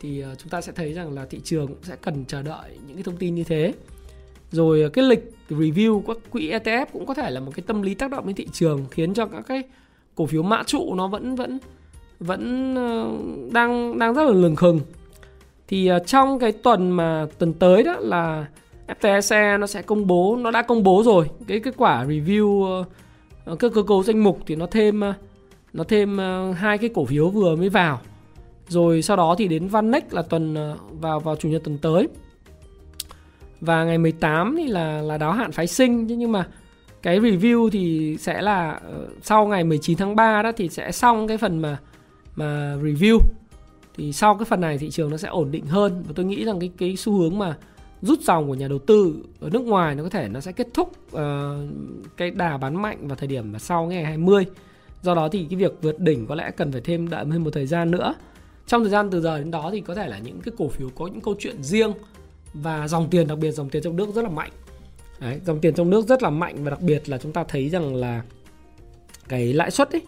thì uh, chúng ta sẽ thấy rằng là thị trường cũng sẽ cần chờ đợi những cái thông tin như thế rồi cái lịch review các quỹ ETF cũng có thể là một cái tâm lý tác động đến thị trường khiến cho các cái cổ phiếu mã trụ nó vẫn vẫn vẫn ờ, đang đang rất là lừng khừng. Thì ờ, trong cái tuần mà tuần tới đó là FTSE nó sẽ công bố, nó đã công bố rồi. Cái kết quả review ờ, cơ các cơ cấu danh mục thì nó thêm nó thêm hai cái cổ phiếu vừa mới vào. Rồi sau đó thì đến Vanex là tuần vào vào chủ nhật tuần tới. Và ngày 18 thì là là đáo hạn phái sinh. Nhưng mà cái review thì sẽ là sau ngày 19 tháng 3 đó thì sẽ xong cái phần mà mà review. Thì sau cái phần này thị trường nó sẽ ổn định hơn và tôi nghĩ rằng cái cái xu hướng mà rút dòng của nhà đầu tư ở nước ngoài nó có thể nó sẽ kết thúc uh, cái đà bán mạnh vào thời điểm mà sau ngày 20 do đó thì cái việc vượt đỉnh có lẽ cần phải thêm đợi thêm một thời gian nữa. Trong thời gian từ giờ đến đó thì có thể là những cái cổ phiếu có những câu chuyện riêng và dòng tiền đặc biệt dòng tiền trong nước rất là mạnh. Đấy, dòng tiền trong nước rất là mạnh và đặc biệt là chúng ta thấy rằng là cái lãi suất ấy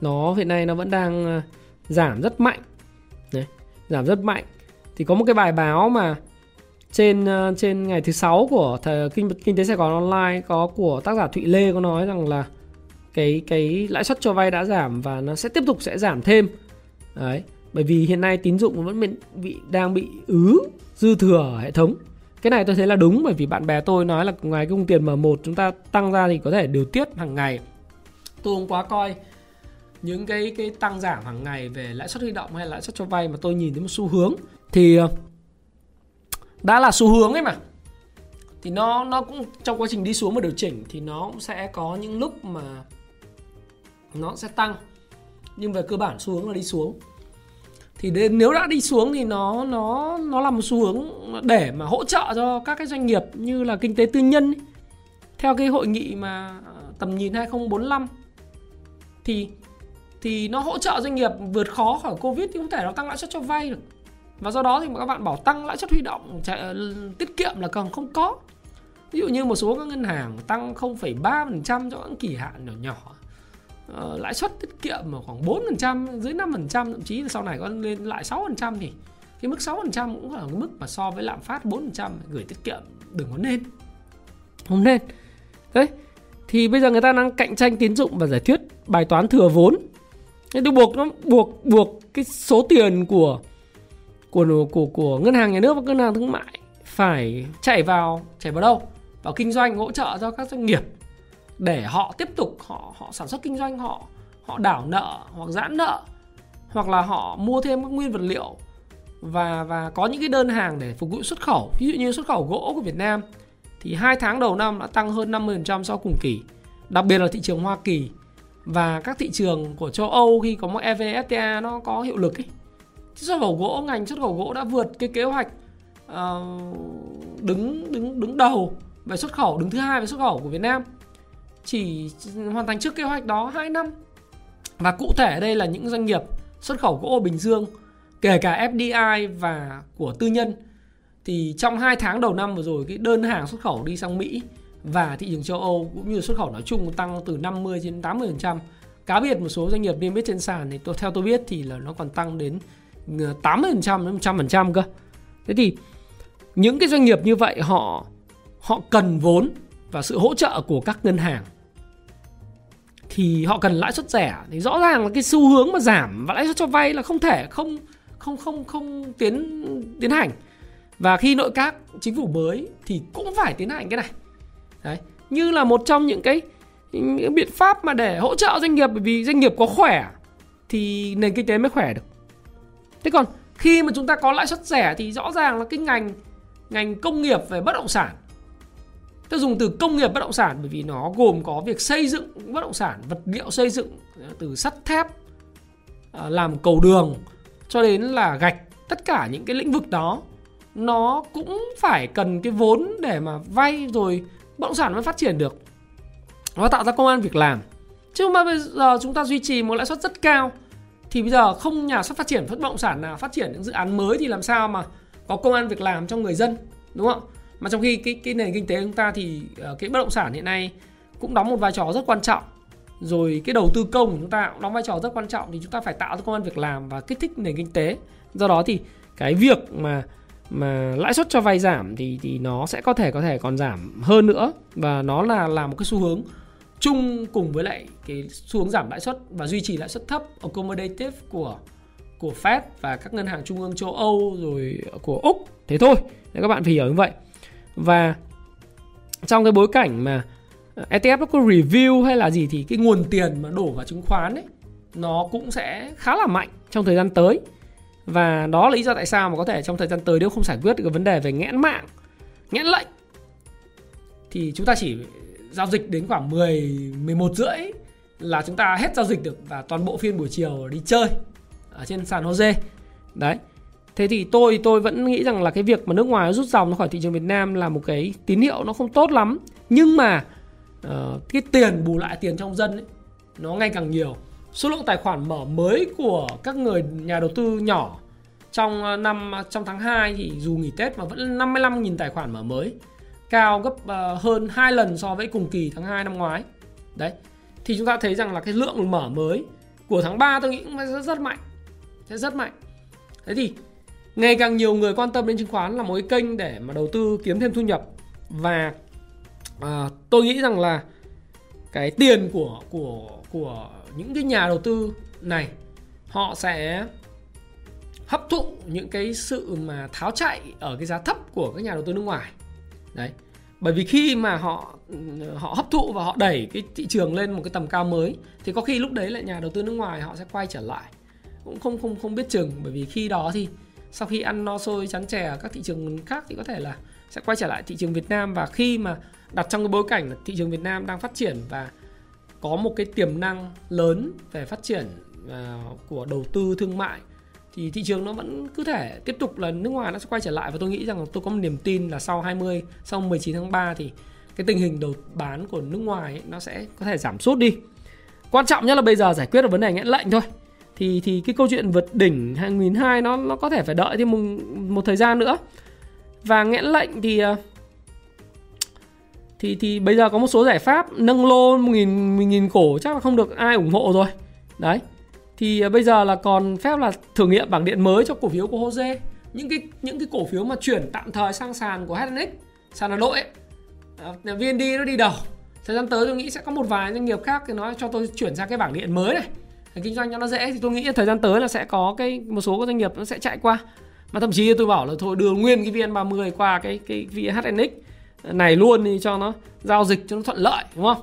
nó hiện nay nó vẫn đang ờ, giảm rất mạnh. Đấy, giảm rất mạnh. Thì có một cái bài báo mà trên ờ, trên ngày thứ sáu của thời, kinh kinh tế Sài Gòn online có của tác giả Thụy Lê có nói rằng là cái cái lãi suất cho vay đã giảm và nó sẽ tiếp tục sẽ giảm thêm. Đấy bởi vì hiện nay tín dụng vẫn bị, bị đang bị ứ dư thừa ở hệ thống. Cái này tôi thấy là đúng bởi vì bạn bè tôi nói là ngoài cái công tiền M1 chúng ta tăng ra thì có thể điều tiết hàng ngày. Tôi không quá coi những cái cái tăng giảm hàng ngày về lãi suất huy động hay lãi suất cho vay mà tôi nhìn thấy một xu hướng thì ờ, đã là xu hướng ấy mà. Thì nó nó cũng trong quá trình đi xuống và điều chỉnh thì nó cũng sẽ có những lúc mà nó sẽ tăng. Nhưng về cơ bản xu hướng là đi xuống. Thì đến, nếu đã đi xuống thì nó nó nó là một xu hướng để mà hỗ trợ cho các cái doanh nghiệp như là kinh tế tư nhân ấy. theo cái hội nghị mà ờ, tầm nhìn 2045 thì thì nó hỗ trợ doanh nghiệp vượt khó khỏi covid thì không thể nó tăng lãi suất cho vay được. Và do đó thì các bạn bảo tăng lãi suất huy động ờ, tiết kiệm là còn không có. Ví dụ như một số các ngân hàng tăng 0,3% cho các kỳ hạn nhỏ nhỏ uh, lãi suất tiết kiệm mà khoảng 4% dưới 5% thậm chí là sau này có lên lại 6% thì cái mức 6% cũng là cái mức mà so với lạm phát 4% gửi tiết kiệm đừng có nên. Không nên. Đấy thì bây giờ người ta đang cạnh tranh tín dụng và giải quyết bài toán thừa vốn tôi buộc nó, buộc buộc cái số tiền của của của của ngân hàng nhà nước và ngân hàng thương mại phải chảy vào chảy vào đâu? Vào kinh doanh hỗ trợ cho các doanh nghiệp để họ tiếp tục, họ họ sản xuất kinh doanh, họ họ đảo nợ hoặc giãn nợ hoặc là họ mua thêm các nguyên vật liệu và và có những cái đơn hàng để phục vụ xuất khẩu. Ví dụ như xuất khẩu gỗ của Việt Nam thì hai tháng đầu năm đã tăng hơn 50% so cùng kỳ, đặc biệt là thị trường Hoa Kỳ và các thị trường của châu Âu khi có một EVFTA nó có hiệu lực ấy. Xuất khẩu gỗ ngành xuất khẩu gỗ đã vượt cái kế hoạch uh, đứng đứng đứng đầu về xuất khẩu đứng thứ hai về xuất khẩu của Việt Nam. Chỉ hoàn thành trước kế hoạch đó 2 năm. Và cụ thể ở đây là những doanh nghiệp xuất khẩu gỗ ở Bình Dương kể cả FDI và của tư nhân thì trong 2 tháng đầu năm vừa rồi cái đơn hàng xuất khẩu đi sang Mỹ và thị trường châu Âu cũng như xuất khẩu nói chung tăng từ 50 đến 80%. Cá biệt một số doanh nghiệp niêm yết trên sàn thì tôi, theo tôi biết thì là nó còn tăng đến ờ, 80% đến 100% cơ. Thế thì những cái doanh nghiệp như vậy họ họ cần vốn và sự hỗ trợ của các ngân hàng thì họ cần lãi suất rẻ thì rõ ràng là cái xu hướng mà giảm và lãi suất cho vay là không thể, không không không không tiến tiến hành và khi nội các, chính phủ mới thì cũng phải tiến hành cái này đấy. Như là một trong những cái, những biện pháp mà để hỗ trợ doanh nghiệp bởi vì doanh nghiệp có khỏe thì nền kinh tế mới khỏe được. Thế còn khi mà chúng ta có lãi suất rẻ thì rõ ràng là cái ngành ngành công nghiệp về bất động sản. Tôi dùng từ công nghiệp bất động sản bởi vì nó gồm có việc xây dựng bất động sản vật liệu xây dựng từ sắt thép à, làm cầu đường cho đến là gạch. Tất cả những cái lĩnh vực đó nó cũng phải cần cái vốn để mà vay rồi bất động sản mới phát triển được. Nó tạo ra công an việc làm. Chứ mà bây giờ chúng ta duy trì một lãi suất rất cao, thì bây giờ không nhà xuất phát triển bất động sản nào phát triển những dự án mới thì làm sao mà có công an việc làm cho người dân, đúng không? Mà trong khi cái cái nền kinh tế của chúng ta thì ờ, cái bất động sản hiện nay cũng đóng một vai trò rất quan trọng. Rồi cái đầu tư công của chúng ta cũng đóng vai trò rất quan trọng, thì chúng ta phải tạo ra công an việc làm và kích thích nền kinh tế. Do đó thì cái việc mà mà lãi suất cho vay giảm thì thì nó sẽ có thể có thể còn giảm hơn nữa. Và nó là là một cái xu hướng chung cùng với lại cái xu hướng giảm lãi suất và duy trì lãi suất thấp, accommodative của của Fed và các ngân hàng trung ương châu Âu rồi của Úc. Thế thôi để các bạn phải hiểu như vậy. Và trong cái bối cảnh mà ờ, ETF nó có review hay là gì thì cái nguồn tiền mà đổ vào chứng khoán ấy, nó cũng sẽ khá là mạnh trong thời gian tới và đó là lý do tại sao mà có thể trong thời gian tới nếu không giải quyết được cái vấn đề về nghẽn mạng nghẽn lệnh thì chúng ta chỉ giao dịch đến khoảng 10 11 rưỡi là chúng ta hết giao dịch được và toàn bộ phiên buổi chiều đi chơi ở trên sàn Jose. Đấy. Thế thì tôi tôi vẫn nghĩ rằng là cái việc mà nước ngoài rút dòng khỏi thị trường Việt Nam là một cái tín hiệu nó không tốt lắm. Nhưng mà uh, cái tiền bù lại tiền trong dân ấy, nó ngày càng nhiều số lượng tài khoản mở mới của các người nhà đầu tư nhỏ trong ờ, năm trong tháng 2 thì dù nghỉ Tết mà vẫn 55.000 tài khoản mở mới cao gấp ờ, hơn 2 lần so với cùng kỳ tháng 2 năm ngoái. Đấy. Thì chúng ta thấy rằng là cái lượng mở mới của tháng 3 tôi nghĩ cũng rất, rất mạnh. Sẽ rất mạnh. Thế thì ngày càng nhiều người quan tâm đến chứng khoán là một cái kênh để mà đầu tư kiếm thêm thu nhập và à, tôi nghĩ rằng là cái tiền của của của những cái nhà đầu tư này, họ sẽ hấp thụ những cái sự mà tháo chạy ở cái giá thấp của các nhà đầu tư nước ngoài. Đấy. Bởi vì khi mà họ họ hấp thụ và họ đẩy cái thị trường lên một cái tầm cao mới, thì có khi lúc đấy lại nhà đầu tư nước ngoài họ sẽ quay trở lại. Cũng không không không biết chừng, bởi vì khi đó thì sau khi ăn no sôi, chán chè ở các thị trường khác thì có thể là sẽ quay trở lại thị trường Việt Nam. Và khi mà đặt trong cái bối cảnh là thị trường Việt Nam đang phát triển và có một cái tiềm năng lớn về phát triển à, của đầu tư thương mại thì thị trường nó vẫn cứ thể tiếp tục là nước ngoài nó sẽ quay trở lại và tôi nghĩ rằng tôi có một niềm tin là sau 20 sau 19 tháng 3 thì cái tình hình đầu bán của nước ngoài ấy, nó sẽ có thể giảm sút đi. Quan trọng nhất là bây giờ giải quyết được vấn đề nghẽn lệnh thôi. Thì thì cái câu chuyện vượt đỉnh 2002 nó nó có thể phải đợi thêm một, một thời gian nữa. Và nghẽn lệnh thì à, thì thì bây giờ có một số giải pháp nâng lô 1000 1000 cổ chắc là không được ai ủng hộ rồi. Đấy. Thì à, bây giờ là còn phép là thử nghiệm bảng điện mới cho cổ phiếu của Jose. Những cái những cái cổ phiếu mà chuyển tạm thời sang sàn của HNX sàn Hà Nội ấy, à, VND nó đi đầu. Thời gian tới tôi nghĩ sẽ có một vài doanh nghiệp khác thì nó cho tôi chuyển sang cái bảng điện mới này. Để kinh doanh cho nó dễ thì tôi nghĩ thời gian tới là sẽ có cái một số các doanh nghiệp nó sẽ chạy qua. Mà thậm chí tôi bảo là thôi đưa nguyên cái VN30 qua cái cái VHNX này luôn đi cho nó giao dịch cho nó thuận lợi đúng không?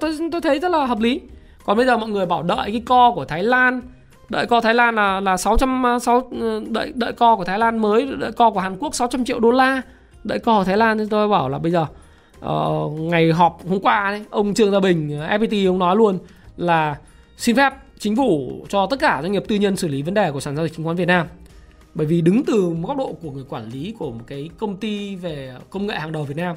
Tôi tôi thấy rất là hợp lý. Còn bây giờ mọi người bảo đợi cái co của Thái Lan. Đợi co Thái Lan là là 600 6 ờ, đợi đợi co của Thái Lan mới đợi co của Hàn Quốc 600 triệu đô la. Đợi co của Thái Lan thì tôi bảo là bây giờ uh, ngày họp hôm qua đấy ông Trương Gia Bình FPT ông nói luôn là xin phép chính phủ cho tất cả doanh nghiệp tư nhân xử lý vấn đề của sàn giao dịch chứng khoán Việt Nam bởi vì đứng từ một góc độ của người quản lý của một cái công ty về công nghệ hàng đầu Việt Nam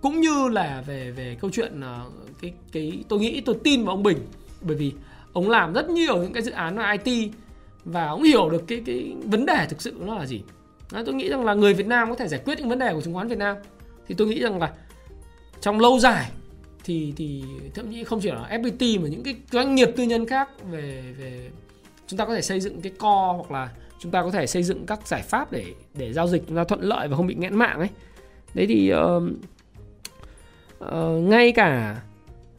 cũng như là về về câu chuyện ờ, cái cái tôi nghĩ tôi tin vào ông Bình bởi vì ông làm rất nhiều những cái dự án về IT và ông hiểu được cái cái vấn đề thực sự nó là gì. Đấy, tôi nghĩ rằng là người Việt Nam có thể giải quyết những vấn đề của chứng khoán Việt Nam thì tôi nghĩ rằng là trong lâu dài thì thì thậm chí không chỉ là FPT mà những cái doanh nghiệp tư nhân khác về về chúng ta có thể xây dựng cái co hoặc là chúng ta có thể xây dựng các giải pháp để để giao dịch chúng ta thuận lợi và không bị nghẽn mạng ấy. Đấy thì uh, uh, ngay cả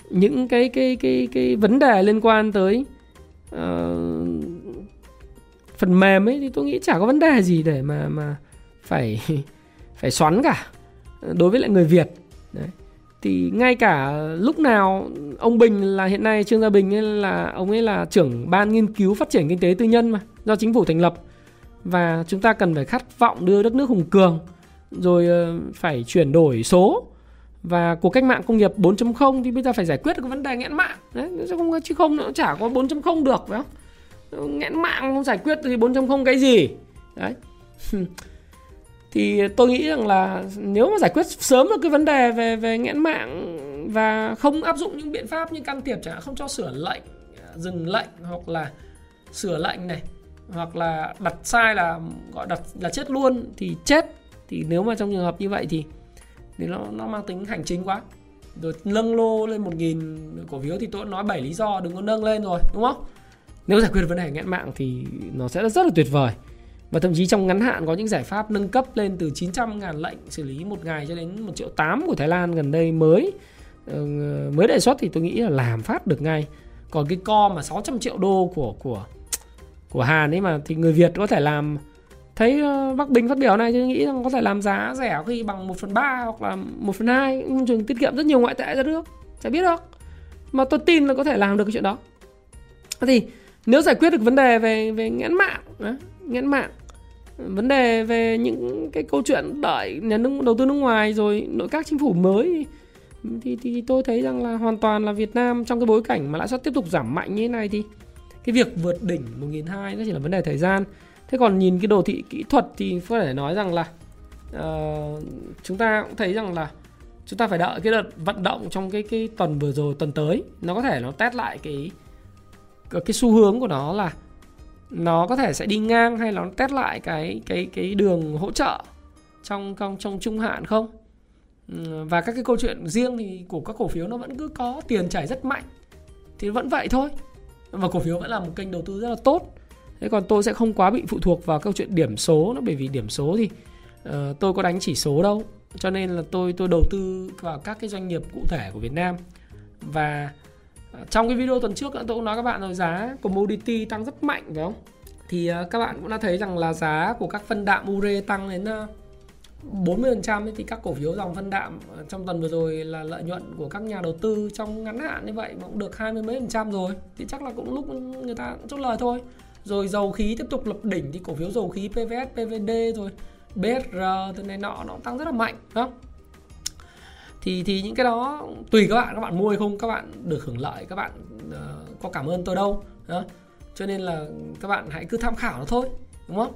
những cái cái cái cái vấn đề liên quan tới uh, phần mềm ấy thì tôi nghĩ chả có vấn đề gì để mà mà phải phải xoắn cả đối với lại người Việt. Đấy. Thì ngay cả lúc nào ông Bình là hiện nay Trương Gia Bình ấy là ông ấy là trưởng ban nghiên cứu phát triển kinh tế tư nhân mà do chính phủ thành lập và chúng ta cần phải khát vọng đưa đất nước hùng cường, rồi ờ, phải chuyển đổi số. Và cuộc cách mạng công nghiệp 4.0 thì bây giờ phải giải quyết được cái vấn đề nghẽn mạng. Đấy chứ không chứ không, nó chả có 4.0 được, phải không? Nghẽn mạng không giải quyết thì 4.0 cái gì? Đấy. Thì tôi nghĩ rằng là nếu mà giải quyết sớm được cái vấn đề về về nghẽn mạng và không áp dụng những biện pháp như can thiệp chẳng hạn, không cho sửa lệnh à, dừng lệnh hoặc là sửa lệnh này hoặc là đặt sai là, gọi đặt, là chết luôn thì chết. Thì nếu mà trong trường hợp như vậy thì thì nó nó mang tính hành chính quá. Rồi nâng lô lên một nghìn cổ phiếu thì tôi nói bảy lý do đừng có nâng lên rồi, đúng không? Nếu giải quyết vấn đề nghẽn mạng thì nó sẽ rất là tuyệt vời. Và thậm chí trong ngắn hạn có những giải pháp nâng cấp lên từ 900 ngàn lệnh xử lý một ngày cho đến 1 triệu 8 của Thái Lan gần đây mới. Ờ, mới đề xuất thì tôi nghĩ là làm phát được ngay. Còn cái co mà 600 triệu đô của của của Hàn ấy mà thì người Việt có thể làm, thấy ờ, Bắc Bình phát biểu này tôi nghĩ rằng có thể làm giá rẻ khi bằng 1 phần 3 hoặc là 1 phần 2 trường tiết kiệm rất nhiều ngoại tệ ra nước, chả biết đâu mà tôi tin là có thể làm được cái chuyện đó. Thì nếu giải quyết được vấn đề về về nghẽn mạng nghẽn mạng, vấn đề về những cái câu chuyện đợi nhà nước, đầu tư nước ngoài rồi nội các chính phủ mới thì thì tôi thấy rằng là hoàn toàn là Việt Nam trong cái bối cảnh mà lãi suất tiếp tục giảm mạnh như thế này thì cái việc vượt đỉnh 1.200 nó chỉ là vấn đề thời gian. Thế còn nhìn cái đồ thị kỹ thuật thì có thể nói rằng là uh, chúng ta cũng thấy rằng là chúng ta phải đợi cái đợt vận động trong cái cái tuần vừa rồi tuần tới. Nó có thể nó test lại cái cái xu hướng của nó là nó có thể sẽ đi ngang hay là nó test lại cái cái cái đường hỗ trợ trong trong trong trung hạn không? Ừ, và các cái câu chuyện riêng thì của các cổ phiếu nó vẫn cứ có tiền chảy rất mạnh. Thì vẫn vậy thôi và cổ phiếu vẫn là một kênh đầu tư rất là tốt. Thế còn tôi sẽ không quá bị phụ thuộc vào câu chuyện điểm số nó bởi vì điểm số thì uh, tôi có đánh chỉ số đâu. Cho nên là tôi tôi đầu tư vào các cái doanh nghiệp cụ thể của Việt Nam. Và ờ, trong cái video tuần trước tôi cũng nói các bạn rồi giá commodity tăng rất mạnh phải không? Thì uh, các bạn cũng đã thấy rằng là giá của các phân đạm ure tăng đến uh, 40% thì các cổ phiếu dòng phân đạm trong tuần vừa rồi là lợi nhuận của các nhà đầu tư trong ngắn hạn như vậy cũng được hai mươi mấy phần trăm rồi. Thì chắc là cũng lúc người ta chốt lời thôi. Rồi dầu khí tiếp tục lập đỉnh thì cổ phiếu dầu khí PVS, PVD rồi BSR từ này nọ nó tăng rất là mạnh đó thì thì những cái đó tùy các bạn các bạn mua hay không các bạn được hưởng lợi các bạn uh, có cảm ơn tôi đâu đó. cho nên là các bạn hãy cứ tham khảo nó thôi đúng không?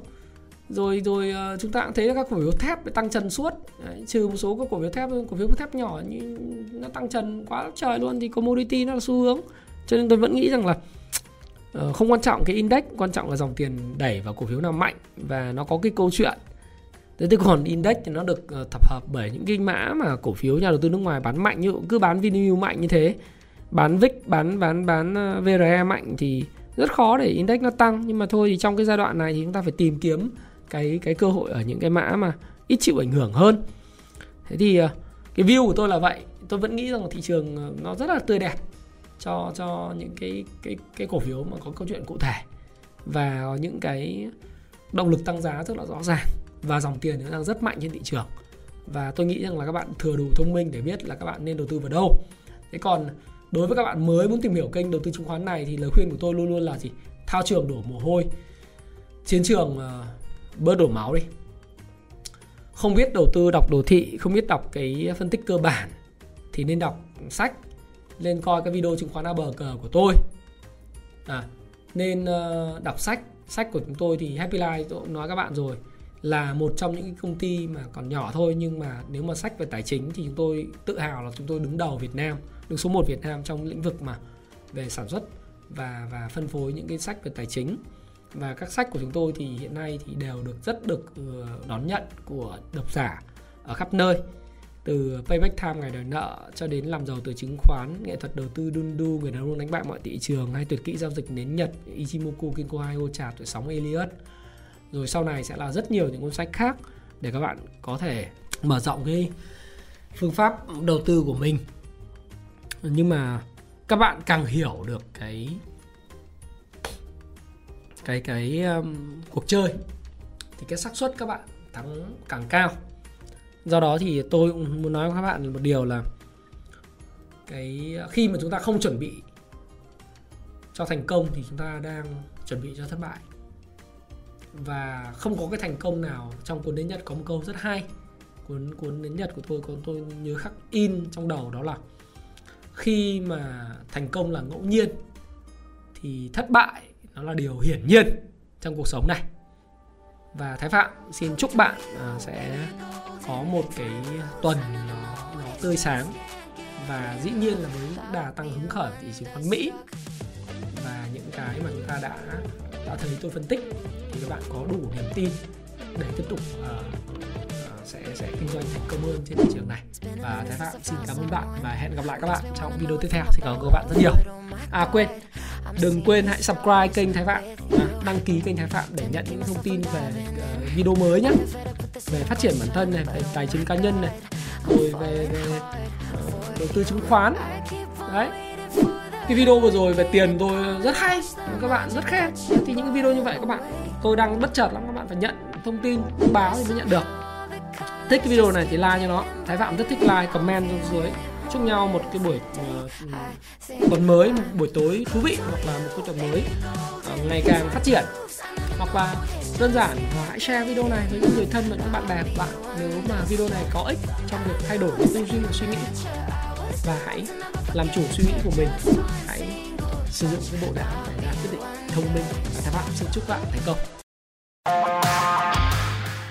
Rồi rồi uh, chúng ta cũng thấy các cổ phiếu thép tăng trần suốt. Đấy, trừ một số các cổ phiếu thép cổ phiếu thép nhỏ như nó tăng trần quá trời luôn thì commodity nó là xu hướng. Cho nên tôi vẫn nghĩ rằng là uh, không quan trọng cái index quan trọng là dòng tiền đẩy vào cổ phiếu nào mạnh và nó có cái câu chuyện. Thế thì còn index thì nó được uh, tập hợp bởi những cái mã mà cổ phiếu nhà đầu tư nước ngoài bán mạnh. Như cứ bán Vinamilk mạnh như thế bán VIX bán bán bán VRE mạnh thì rất khó để index nó tăng. Nhưng mà thôi thì trong cái giai đoạn này thì chúng ta phải tìm kiếm cái cái cơ hội ở những cái mã mà ít chịu ảnh hưởng hơn. Thế thì ờ, cái view của tôi là vậy. Tôi vẫn nghĩ rằng thị trường ờ, nó rất là tươi đẹp cho cho những cái cái cái cổ phiếu mà có câu chuyện cụ thể và có những cái động lực tăng giá rất là rõ ràng và dòng tiền nó đang rất mạnh trên thị trường. Và tôi nghĩ rằng là các bạn thừa đủ thông minh để biết là các bạn nên đầu tư vào đâu. Thế còn đối với các bạn mới muốn tìm hiểu kênh đầu tư chứng khoán này thì lời khuyên của tôi luôn luôn là gì? Thao trường đổ mồ hôi. Chiến trường ờ, bớt đổ máu đi. Không biết đầu tư đọc đồ thị không biết đọc cái phân tích cơ bản thì nên đọc sách nên coi cái video chứng khoán ABG của tôi. À, nên ờ, đọc sách. Sách của chúng tôi thì Happy Life tôi cũng nói các bạn rồi là một trong những công ty mà còn nhỏ thôi nhưng mà nếu mà sách về tài chính thì chúng tôi tự hào là chúng tôi đứng đầu Việt Nam đứng số 1 Việt Nam trong lĩnh vực mà về sản xuất và và phân phối những cái sách về tài chính và các sách của chúng tôi thì hiện nay thì đều được rất được ờ, đón nhận của độc giả ở khắp nơi từ Payback Time ngày đòi nợ cho đến làm giàu từ chứng khoán, nghệ thuật đầu tư Dundu, người đàn ông đánh bại mọi thị trường hay tuyệt kỹ giao dịch nến Nhật, Ichimoku Kinko Hayo trà tuổi sóng Elliot. Rồi sau này sẽ là rất nhiều những cuốn sách khác để các bạn có thể mở rộng cái phương pháp đầu tư của mình. Nhưng mà các bạn càng hiểu được cái cái cái um, cuộc chơi thì cái xác suất các bạn thắng càng cao. Do đó thì tôi cũng muốn nói với các bạn một điều là cái khi mà chúng ta không chuẩn bị cho thành công thì chúng ta đang chuẩn bị cho thất bại. Và không có cái thành công nào trong cuốn đến nhật có một câu rất hay. Cuốn cuốn đến nhật của tôi còn tôi nhớ khắc in trong đầu đó là khi mà thành công là ngẫu nhiên thì thất bại nó là điều hiển nhiên trong cuộc sống này. Và thái phạm xin chúc bạn à, sẽ có một cái tuần nó, nó tươi sáng và dĩ nhiên là với đà tăng hứng khởi thị trường khoán mỹ. Và những cái mà chúng ta đã đã thấy tôi phân tích thì các bạn có đủ niềm tin để tiếp tục uh, sẽ sẽ kinh doanh thành công hơn trên thị trường này. Và thái phạm xin cảm ơn bạn và hẹn gặp lại các bạn trong video tiếp theo. Xin cảm ơn các bạn rất nhiều. À quên đừng quên hãy subscribe kênh Thái Phạm. À, đăng ký kênh Thái Phạm để nhận những thông tin về uh, video mới nhé về phát triển bản thân này về tài chính cá nhân này rồi về, về uh, đầu tư chứng khoán. Đấy. Cái video vừa rồi về tiền tôi rất hay các bạn rất khen. Thì những video như vậy các bạn tôi đang bất chợt lắm các bạn phải nhận thông tin thông báo thì mới nhận được. Thích cái video này thì like cho nó. Thái phạm rất thích like comment dưới chúc nhau một cái buổi uh, tuần mới một buổi tối thú vị hoặc là một cái tuần mới uh, ngày càng phát triển. Hoặc là đơn giản hãy share video này với những người thân và những bạn bè của bạn nếu mà video này có ích trong việc thay đổi tư duy và suy nghĩ. Và hãy làm chủ suy nghĩ của mình. Hãy sử dụng cái bộ não để ra quyết định thông minh. Và các bạn xin chúc bạn thành công